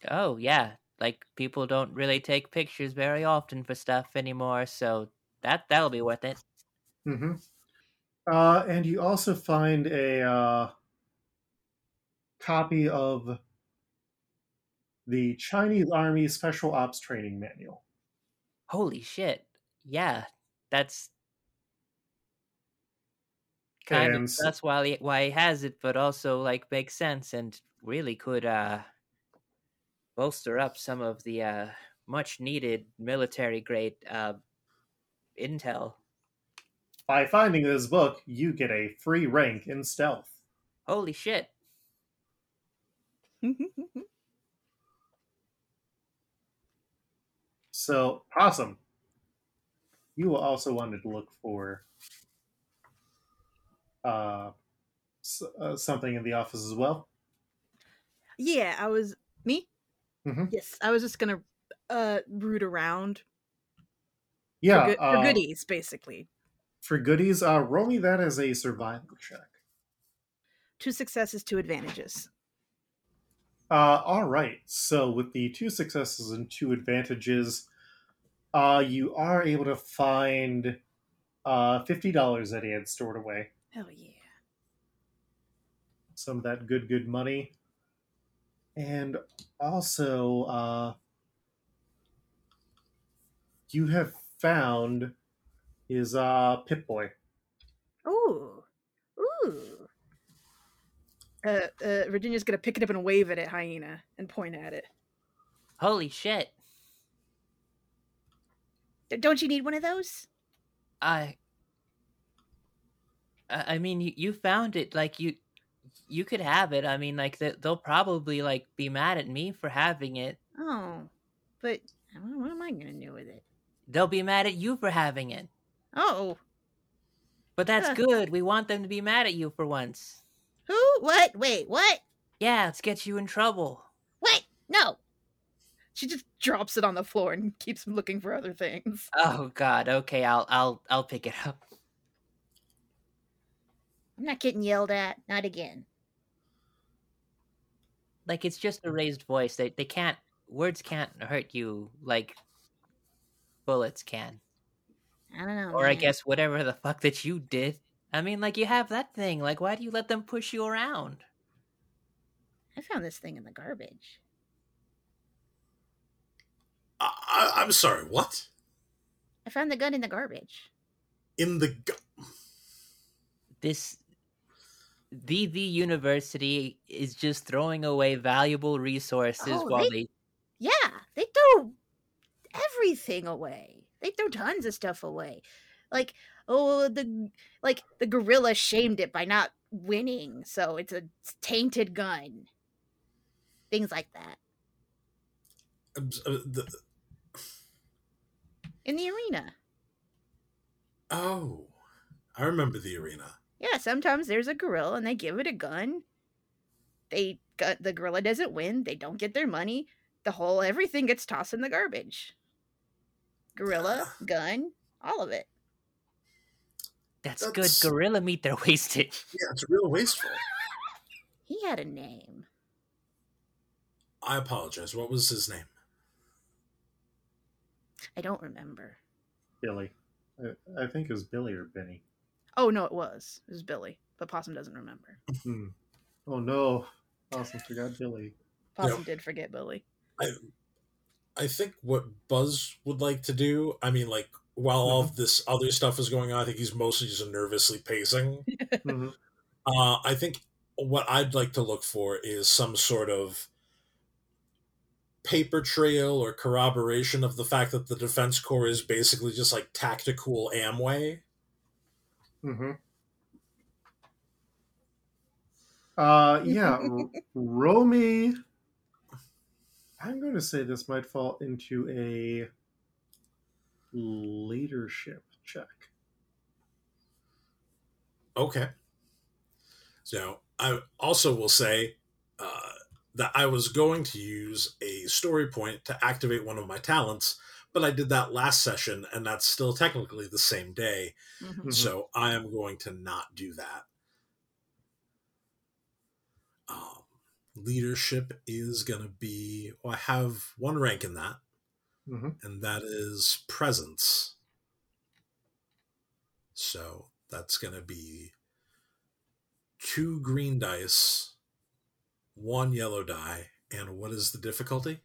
Oh yeah, like people don't really take pictures very often for stuff anymore, so that that'll be worth it. Mm-hmm. Uh, and you also find a uh, copy of the Chinese Army Special Ops Training Manual. Holy shit! Yeah, that's kind And of that's why he, why he has it, but also like makes sense and really could uh bolster up some of the uh much needed military grade uh intel. By finding this book, you get a free rank in stealth. Holy shit! So, awesome. you also wanted to look for uh, s- uh, something in the office as well. yeah, I was me. Mhm. Yes, I was just gonna uh root around Yeah, for, for uh, goodies, basically. For goodies, uh, roll me that as a survival check. Two successes, two advantages. Uh, all right. So with the two successes and two advantages, uh, you are able to find uh, fifty dollars that he had stored away. Hell yeah. Some of that good, good money, and also uh, you have found his uh, Pip Boy. Ooh. Ooh. Uh, uh, Virginia's gonna pick it up and wave it at Hyena and point at it. Holy shit! D- Don't you need one of those? I I I mean, you, you found it. Like you, you could have it. I mean, like they, they'll probably like be mad at me for having it. Oh, but I don't know, what am I going to do with it? They'll be mad at you for having it. Oh, But that's Huh. good. We want them to be mad at you for once. who? What? Wait, what? Yeah, let's get you in trouble. Wait, No. She just drops it on the floor and keeps looking for other things. Oh God. Okay, I'll I'll I'll pick it up. I'm not getting yelled at. Not again. Like it's just a mm. raised voice. They they can't words can't hurt you like bullets can. I don't know. Or I guess whatever the fuck that you did. I mean, like you have that thing. Like, why do you let them push you around? I found this thing in the garbage. I, I, I'm sorry. What? I found the gun in the garbage. In the gu- This VV University is just throwing away valuable resources Oh, while they- they Yeah, they throw everything away. They throw tons of stuff away. Like, oh, the like the gorilla shamed it by not winning, so it's a tainted gun. Things like that uh, the, in the arena. oh, I remember the arena. Yeah, sometimes there's a gorilla and they give it a gun. They got the gorilla doesn't win. They don't get their money. The whole everything gets tossed in the garbage. Gorilla, gun, all of it. that's, That's- good gorilla meat they're wasted. Yeah, it's real wasteful. He had a name. I apologize. What was his name? I don't remember. Billy. I, I think it was Billy or Benny. Oh no, it was. It was Billy, but Possum doesn't remember. Hmm. Oh no. Possum forgot Billy. Possum Yep. did forget Billy. I think what Buzz would like to do. I mean, like while all of this other stuff is going on, I think he's mostly just nervously pacing. Mhm. Uh, I think what I'd like to look for is some sort of paper trail or corroboration of the fact that the Defense Corps is basically just like tactical Amway. Mm-hmm. Uh, yeah, R- Romy. I'm going to say this might fall into a leadership check. Okay. So I also will say, uh, that I was going to use a story point to activate one of my talents, but I did that last session, and that's still technically the same day. Mhm. Mhm. So I am going to not do that. Um, leadership is going to be. Well, I have one rank in that, Mhm. and that is presence. So that's going to be two green dice, one yellow die, and what is the difficulty?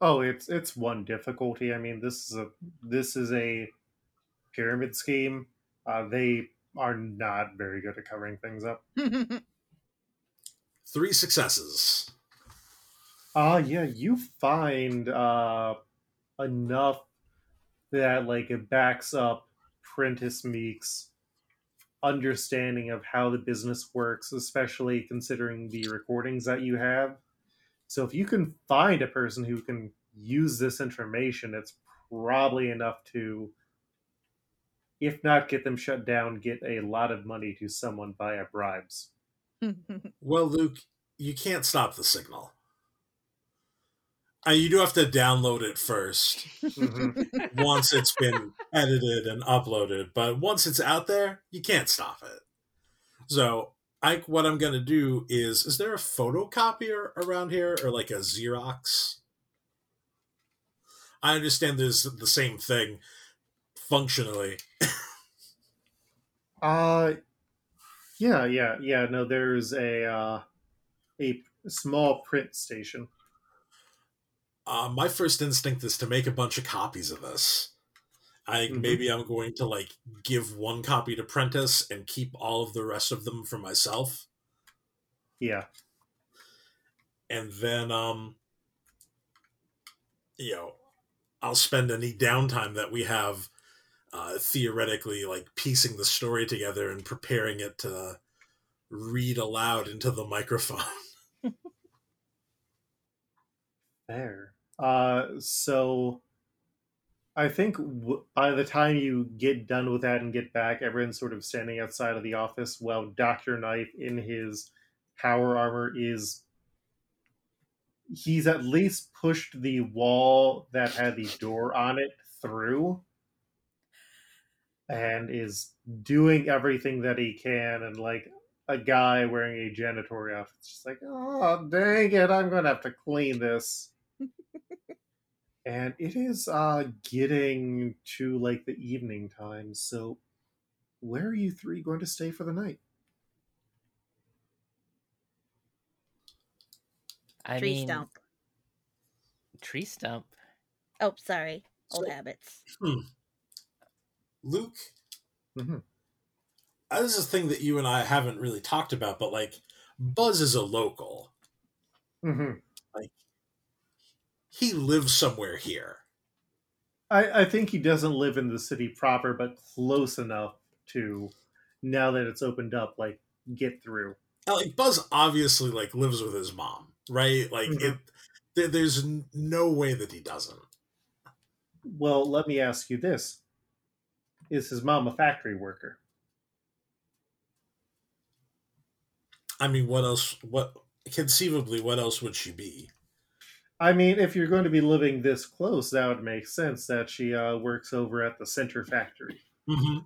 Oh, it's it's one difficulty. I mean, this is a this is a pyramid scheme. Uh, they are not very good at covering things up. Three successes. Uh yeah, you find uh enough that like it backs up Prentice Meeks' understanding of how the business works, especially considering the recordings that you have. So if you can find a person who can use this information, it's probably enough to if not get them shut down, get a lot of money to someone via bribes. Well, Luke, you can't stop the signal. Uh, you do have to download it first Mhm. once it's been edited and uploaded, but once it's out there, you can't stop it. So, I what I'm going to do is is there a photocopier around here or like a Xerox? I understand there's the same thing functionally. Uh yeah, yeah, yeah. No, there's a uh, a small print station. Uh, my first instinct is to make a bunch of copies of this. I think Mhm. maybe I'm going to like give one copy to Prentice and keep all of the rest of them for myself, Yeah, and then um, you know, I'll spend any downtime that we have uh, theoretically like piecing the story together and preparing it to read aloud into the microphone. there. Uh, so I think w- by the time you get done with that and get back, everyone's sort of standing outside of the office while Doctor Knife in his power armor is. He's at least pushed the wall that had the door on it through and is doing everything that he can and like a guy wearing a janitorial outfit just like oh dang it i'm gonna have to clean this and it is uh getting to like the evening time so where are you three going to stay for the night I Tree mean, stump. Tree stump. Oh, sorry. Old So- habits. Luke, Mhm. uh, this is a thing that you and I haven't really talked about, but like Buzz is a local. mm-hmm. He lives somewhere here. I, I think he doesn't live in the city proper but close enough to now that it's opened up like get through And, like Buzz obviously like lives with his mom, right? Like Mhm. it there, there's no way that he doesn't. well let me ask you this is his mom a factory worker I mean, what else what conceivably what else would she be? I mean, if you're going to be living this close, that would make sense that she uh, works over at the center factory. Mm-hmm.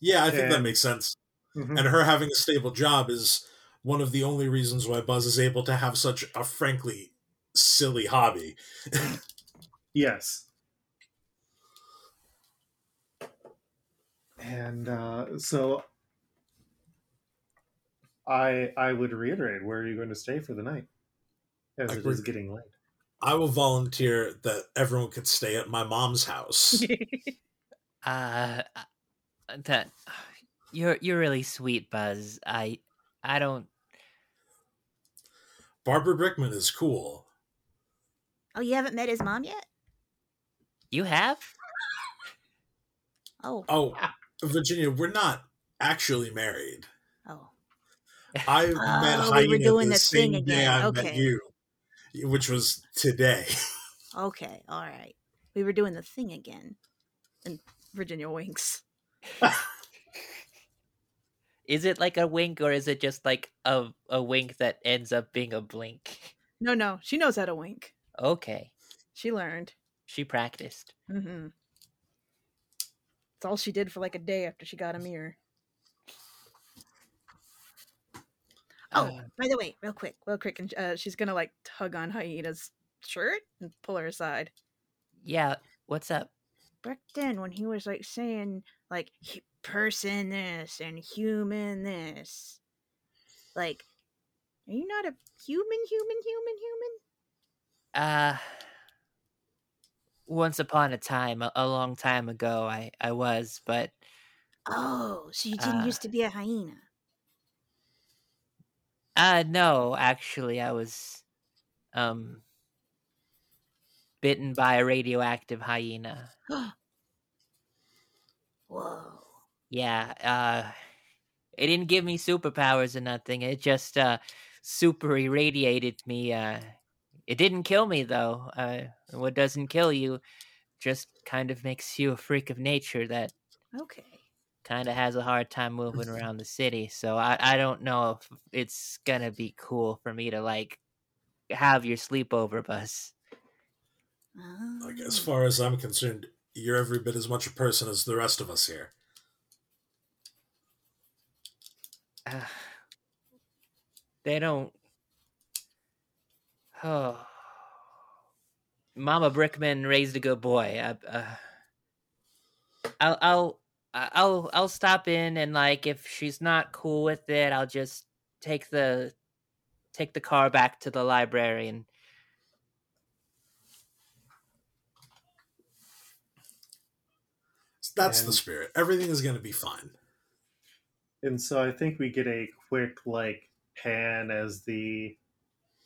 Yeah, I think that makes sense. Mhm. And her having a stable job is one of the only reasons why Buzz is able to have such a frankly silly hobby. Yes. And uh, so I I would reiterate, where are you going to stay for the night? As Like it we're- getting late. I will volunteer that everyone could stay at my mom's house. Uh, uh, that you're you're really sweet, Buzz. I I don't. Barbara Brickman is cool. Oh, you haven't met his mom yet? You have? Oh, Oh, Virginia, we're not actually married. oh. I met Oh, we Hyena were doing the the same thing day again. I met Okay. you, which was today. Okay, all right. We were doing the thing again. And Virginia winks. Is it like a wink or is it just like a a wink that ends up being a blink? No, no, she knows how to wink. Okay. She learned. She practiced. Mm-hmm. It's all she did for like a day after she got a mirror. Oh, Uh, by the way, real quick, real quick, and uh, she's gonna like tug on Hyena's shirt and pull her aside. yeah, what's up? Back then, when he was like saying like person this and human this, like, are you not a human, human, human, human? Uh once upon a time, a, a long time ago, I I was, but Oh, so you didn't Uh, used to be a hyena. Uh no, actually I was um bitten by a radioactive hyena. Whoa. Yeah, uh it didn't give me superpowers or nothing. It just uh super irradiated me. Uh it didn't kill me though. Uh what doesn't kill you just kind of makes you a freak of nature that Okay. Kind of has a hard time moving around the city. So I, I don't know if it's gonna be cool for me to like have your sleepover bus. Like as Oh. far as I'm concerned, you're every bit as much a person as the rest of us here. Uh, they don't. Oh, Mama Brickman raised a good boy. I, uh, I'll, I'll, I'll, I'll stop in and like if she's not cool with it, I'll just take the, take the car back to the library and That's the spirit. Everything is going to be fine. And so I think we get a quick like pan as the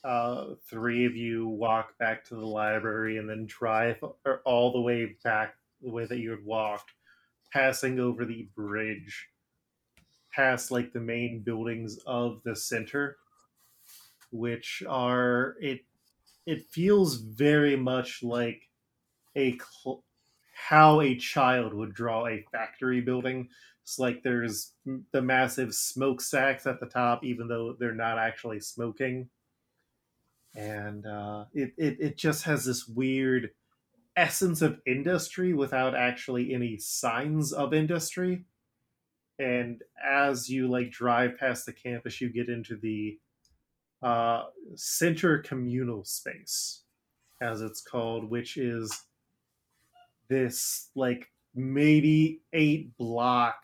uh, three of you walk back to the library and then drive or all the way back the way that you had walked, passing over the bridge, past like the main buildings of the center, which are it. It feels very much like a cl- how a child would draw a factory building. It's like there's the massive smoke smokestacks at the top, even though they're not actually smoking. And uh, it, it, it just has this weird essence of industry without actually any signs of industry. And as you like drive past the campus, you get into the uh, center communal space, as it's called, which is this like maybe eight block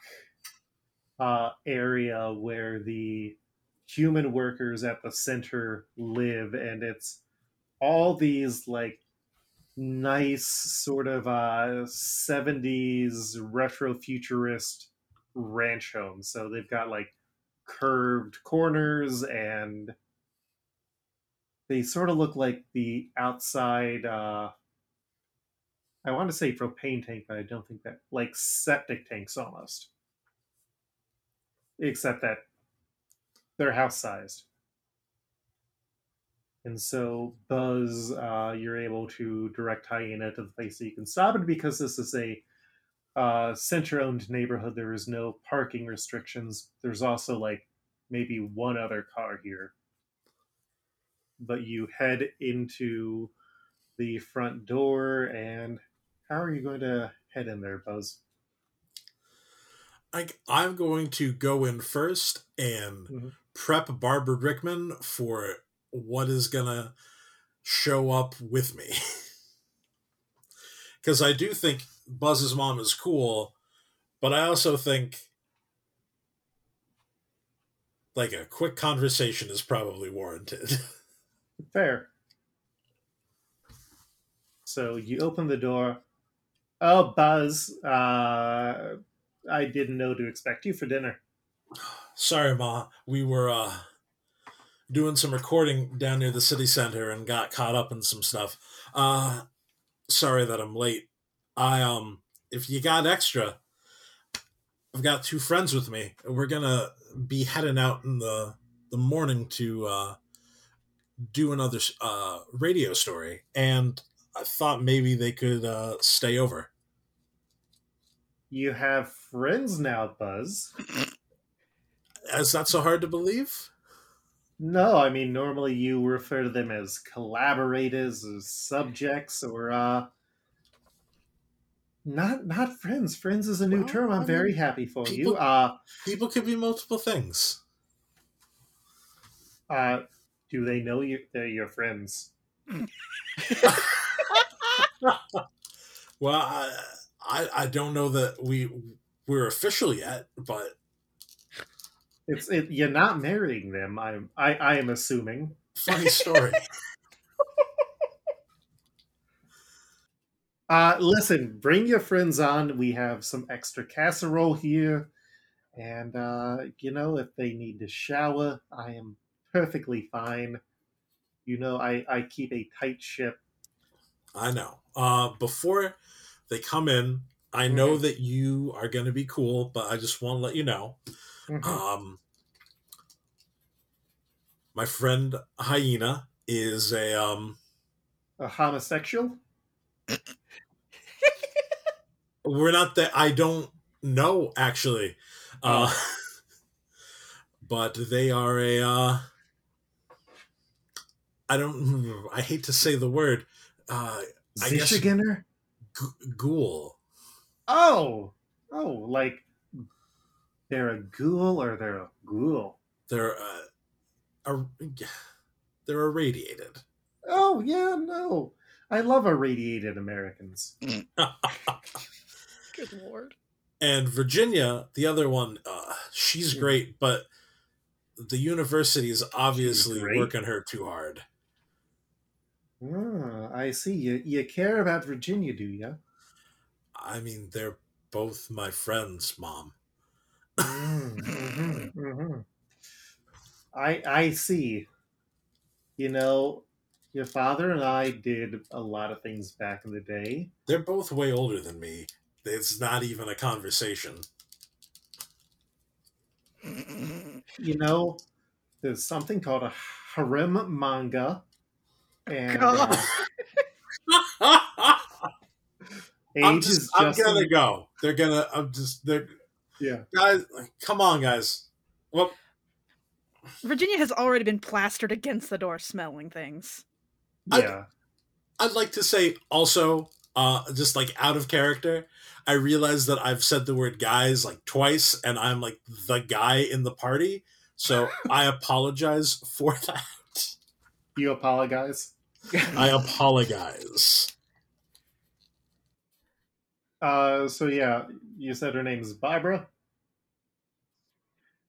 uh, area where the human workers at the center live and it's all these like nice sort of uh 70s retro futurist ranch home. so they've got like curved corners and they sort of look like the outside uh I want to say propane tank, but I don't think that like septic tanks almost. Except that they're house sized. And so Buzz, uh, you're able to direct Hyena to the place that you can stop it because this is a uh, center-owned neighborhood. There is no parking restrictions. There's also like maybe one other car here. But you head into the front door and how are you going to head in there, Buzz? I, I'm going to go in first and Mhm. prep Barbara Brickman for what is to show up with me. Because I do think Buzz's mom is cool, but I also think like a quick conversation is probably warranted. Fair. So you open the door. Oh, Buzz, uh, I didn't know to expect you for dinner. Sorry, Ma. We were uh, doing some recording down near the city center and got caught up in some stuff. Uh, sorry that I'm late. I um, if you got extra, I've got two friends with me. We're gonna be heading out in the the morning to uh, do another uh, radio story, and I thought maybe they could uh, stay over. You have friends now, Buzz. Is that so hard to believe? No, I mean normally you refer to them as collaborators, as subjects, or uh, not not friends. Friends is a new Well, term. I I'm mean, very happy for you. people- Uh, People could be multiple things. uh, do they know you? They're your friends. Well, I, I I don't know that we we're official yet, but It's it, you're not marrying them. I'm I I am assuming. funny story. Uh, listen, bring your friends on. We have some extra casserole here. And, uh, you know, if they need to shower, I am perfectly fine. You know, I, I keep a tight ship. I know. Uh, before they come in, I know that you are going to be cool, but I just want to let you know. Mhm. Um, my friend Hyena is a um. A homosexual? We're not that. I don't know actually, uh, but they are a. Uh, I don't. I hate to say the word. Uh, I guess- Zishigener? g- ghoul. Oh! Oh, like they're a ghoul or they're a ghoul? They're uh, a, they're irradiated. Oh, yeah, no. I love irradiated Americans. Good lord. and Virginia, the other one, uh, she's great, but the university is obviously working her too hard. Ah, I see. You, you care about Virginia, do you? I mean, they're both my friends, mom. Mm, mhm, mhm. I I see. You know, your father and I did a lot of things back in the day. They're both way older than me. It's not even a conversation. You know, there's something called a harem manga, and God. uh, age I'm is just, just I'm gonna go. They're gonna. I'm just. They're yeah. guys. Come on, guys. Well, Virginia has already been plastered against the door smelling things. I- Yeah. I'd like to say also, uh, just like out of character, I realize that I've said the word guys like twice, and I'm like the guy in the party. So I apologize for that. You apologize. I apologize. Uh, so yeah, you said her name is Barbara.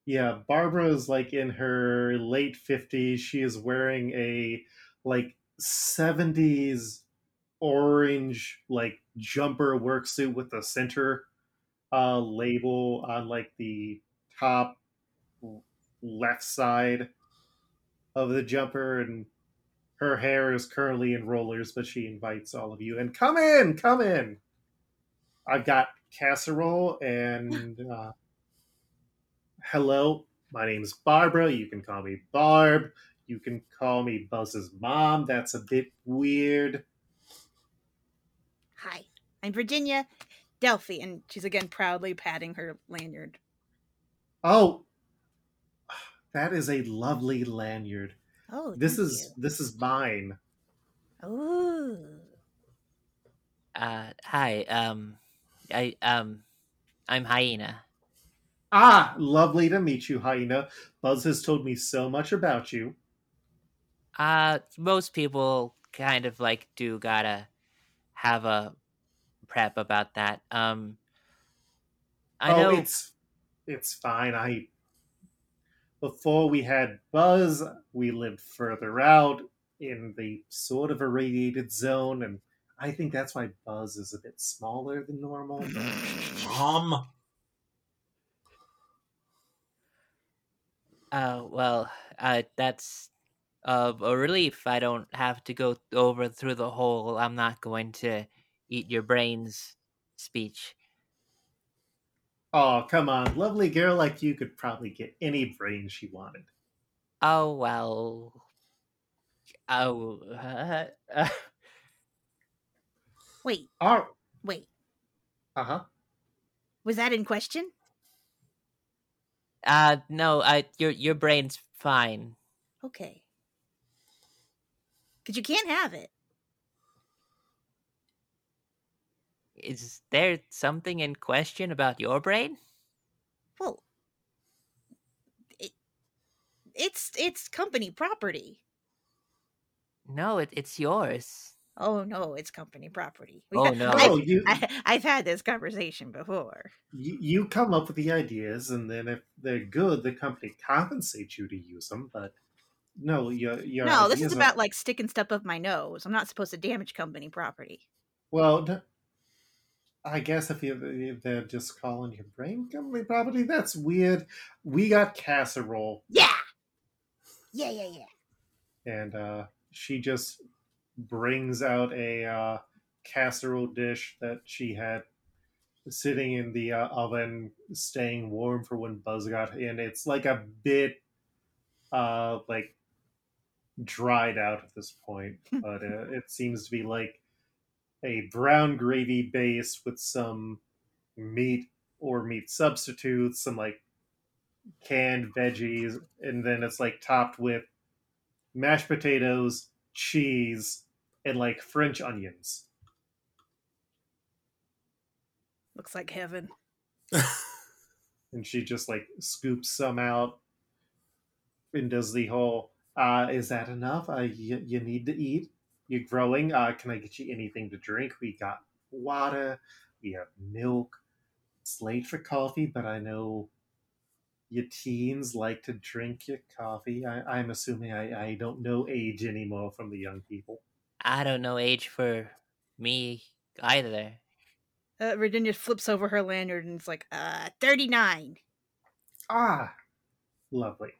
Yeah, Barbara is like in her late fifties. She is wearing a like seventies orange like jumper work suit with the center uh, label on like the top left side of the jumper, and her hair is currently in rollers. But she invites all of you and come in, come in. I've got casserole and uh, hello. My name's Barbara. You can call me Barb. You can call me Buzz's mom. That's a bit weird. Hi, I'm Virginia Delphi, and She's again proudly patting her lanyard. Oh, that is a lovely lanyard. oh, This thank is this is mine. you. Ooh. Uh, hi. Um, I um, I'm Hyena. Ah, lovely to meet you, Hyena. Buzz has told me so much about you. Uh, most people kind of like do gotta have a prep about that. Um, I oh, know. it's it's fine. I before we had Buzz, we lived further out in the sort of irradiated zone, and I think that's why Buzz is a bit smaller than normal. Mom, Uh, well, uh, that's uh, a relief. I don't have to go over through the whole "I'm not going to eat your brains" speech. Oh, come on, lovely girl like you could probably get any brain she wanted. Oh well. Oh. Uh, uh, Wait, Oh, wait. uh huh. Was that in question? Uh, no, I your your brain's fine. Okay. Because you can't have it. Is there something in question about your brain? Well, it, it's it's company property. No, it, it's yours. Oh no, it's company property. Oh, I've- no. Oh, I've, you, I, I've had this conversation before. you you come up with the ideas, and then if they're good, the company compensates you to use them. But no, your your no, this is ideas are- about like sticking stuff up my nose. I'm not supposed to damage company property. Well, I guess if, you, if they're just calling your brain company property, that's weird. We got casserole, Yeah, yeah, yeah, yeah. and uh, she just brings out a uh, casserole dish that she had sitting in the uh, oven, staying warm for when Buzz got in. It's like a bit, uh, like dried out at this point, but uh, it seems to be like a brown gravy base with some meat or meat substitutes, some like canned veggies, and then it's like topped with mashed potatoes, cheese, and like French onions. Looks like heaven. And she just like scoops some out and does the whole, uh, is that enough? Uh, you, you need to eat. You're growing. Uh, can I get you anything to drink? We got water. We have milk. It's late for coffee, but I know your teens like to drink your coffee. I, I'm assuming I, I don't know age anymore from the young people. I don't know age for me either. Uh, Virginia flips over her lanyard and it's like, Uh, 39. Ah, lovely.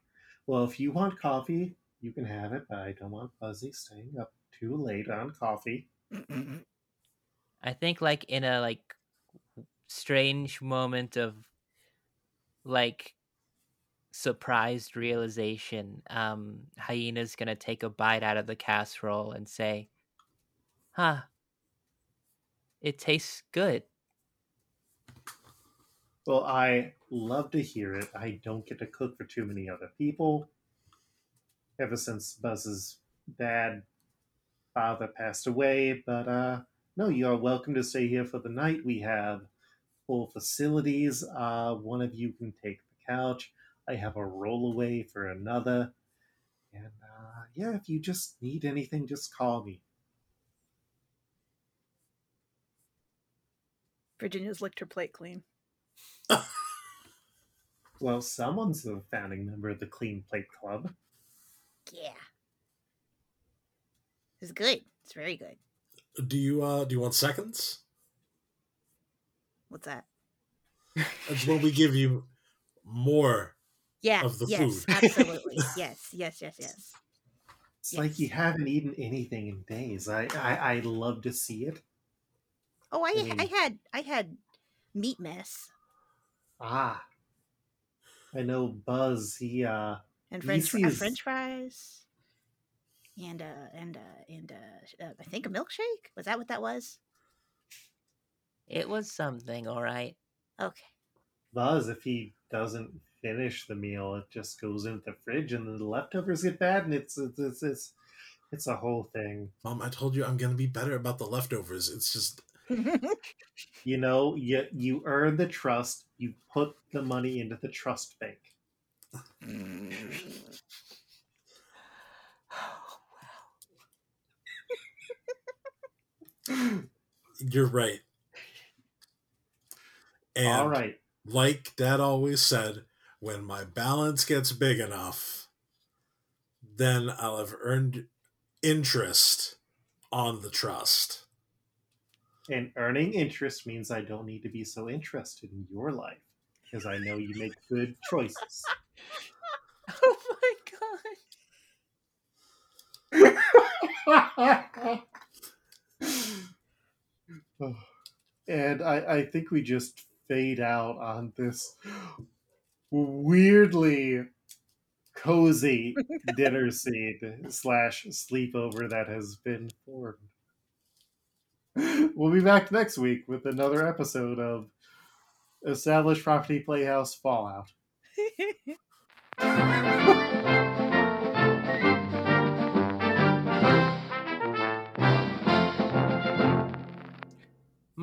Well, if you want coffee, you can have it, but I don't want Buzzy staying up too late on coffee. I think like in a like strange moment of like surprised realization, um, Hyena's gonna take a bite out of the casserole and say, Huh. It tastes good. Well, I love to hear it. I don't get to cook for too many other people. Ever since Buzz's dad father passed away, but uh no, you are welcome to stay here for the night. We have full facilities. Uh one of you can take the couch. I have a rollaway for another. And uh yeah, if you just need anything, just call me. Virginia's licked her plate clean. Well, someone's a founding member of the Clean Plate Club. Yeah. It's good. It's very good. Do you uh do you want seconds? What's that? That's when we give you more. Yeah. Of the yes, food. absolutely. yes, yes, yes, yes. It's like you haven't eaten anything in days. I, I I love to see it. Oh, I, I I had I had meat mess Ah, I know Buzz. He uh and French fr- see uh, French fries and uh and uh and uh, uh I think a milkshake. Was that what that was? It was something, all right. Okay. Buzz. If he doesn't finish the meal, it just goes into the fridge, and the leftovers get bad, and it's it's it's it's, it's a whole thing. Mom, I told you I'm gonna be better about the leftovers. It's just You know, you you earn the trust. You put the money into the trust bank. you're right. And All right. like Dad always said, when my balance gets big enough, then I'll have earned interest on the trust. And earning interest means I don't need to be so interested in your life because I know you make good choices. Oh my god. and I, I think we just fade out on this weirdly cozy dinner scene slash sleepover that has been formed. We'll be back next week with another episode of Established Property Playhouse Fallout.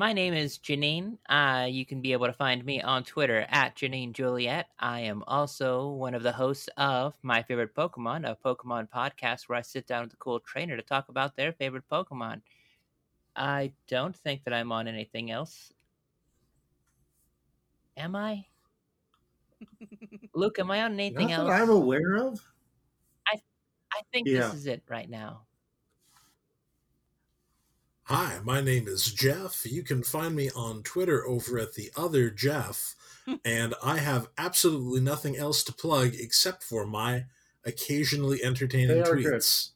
My name is Janine. Uh, you can be able to find me on Twitter at Janine Juliet. I am also one of the hosts of My Favorite Pokemon, a Pokemon podcast where I sit down with a cool trainer to talk about their favorite Pokemon. I don't think that I'm on anything else. Am I? Luke, am I on anything Not else? I'm aware of. I think Yeah. this is it right now. Hi, my name is Jeff. You can find me on Twitter over at the other Jeff, and I have absolutely nothing else to plug except for my occasionally entertaining They good. tweets.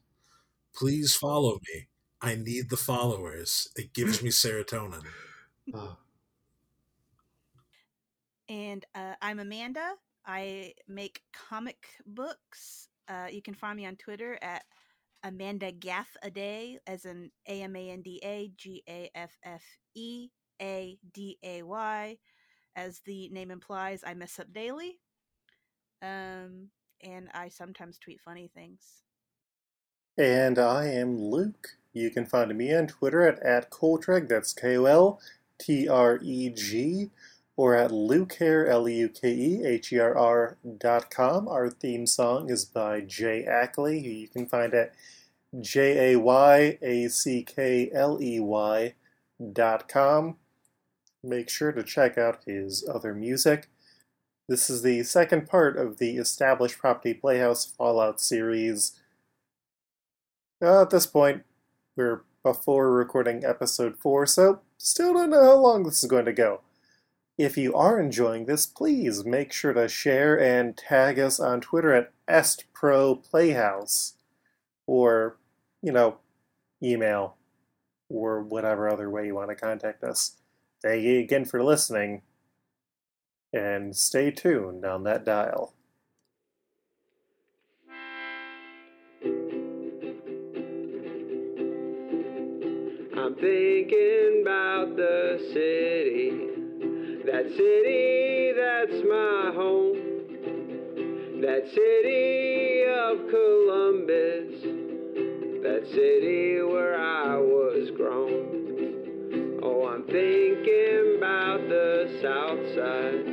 Please follow me. I need the followers. It gives me serotonin. Oh, And uh, I'm Amanda. I make comic books. Uh, you can find me on Twitter at Amanda Gaffe a day, as in A M A N D A G A F F E A D A Y. As the name implies, I mess up daily. Um, and I sometimes tweet funny things. And I am Luke. You can find me on Twitter at, at Koltreg, that's K O L T R E G, or at Lukeherr, L U K E H E R R dot com. Our theme song is by Jay Ackley, who you can find at J A Y A C K L E Y dot com. Make sure to check out his other music. This is the second part of the established property Playhouse Fallout series. Uh, at this point, we're before recording episode 4, so still don't know how long this is going to go. If you are enjoying this, please make sure to share and tag us on Twitter at EstProPlayhouse. Or, you know, email, or whatever other way you want to contact us. Thank you again for listening, and stay tuned on that dial. I'm thinking about the city. That city that's my home. That city of Columbus. City where I was grown. Oh, I'm thinking about the south side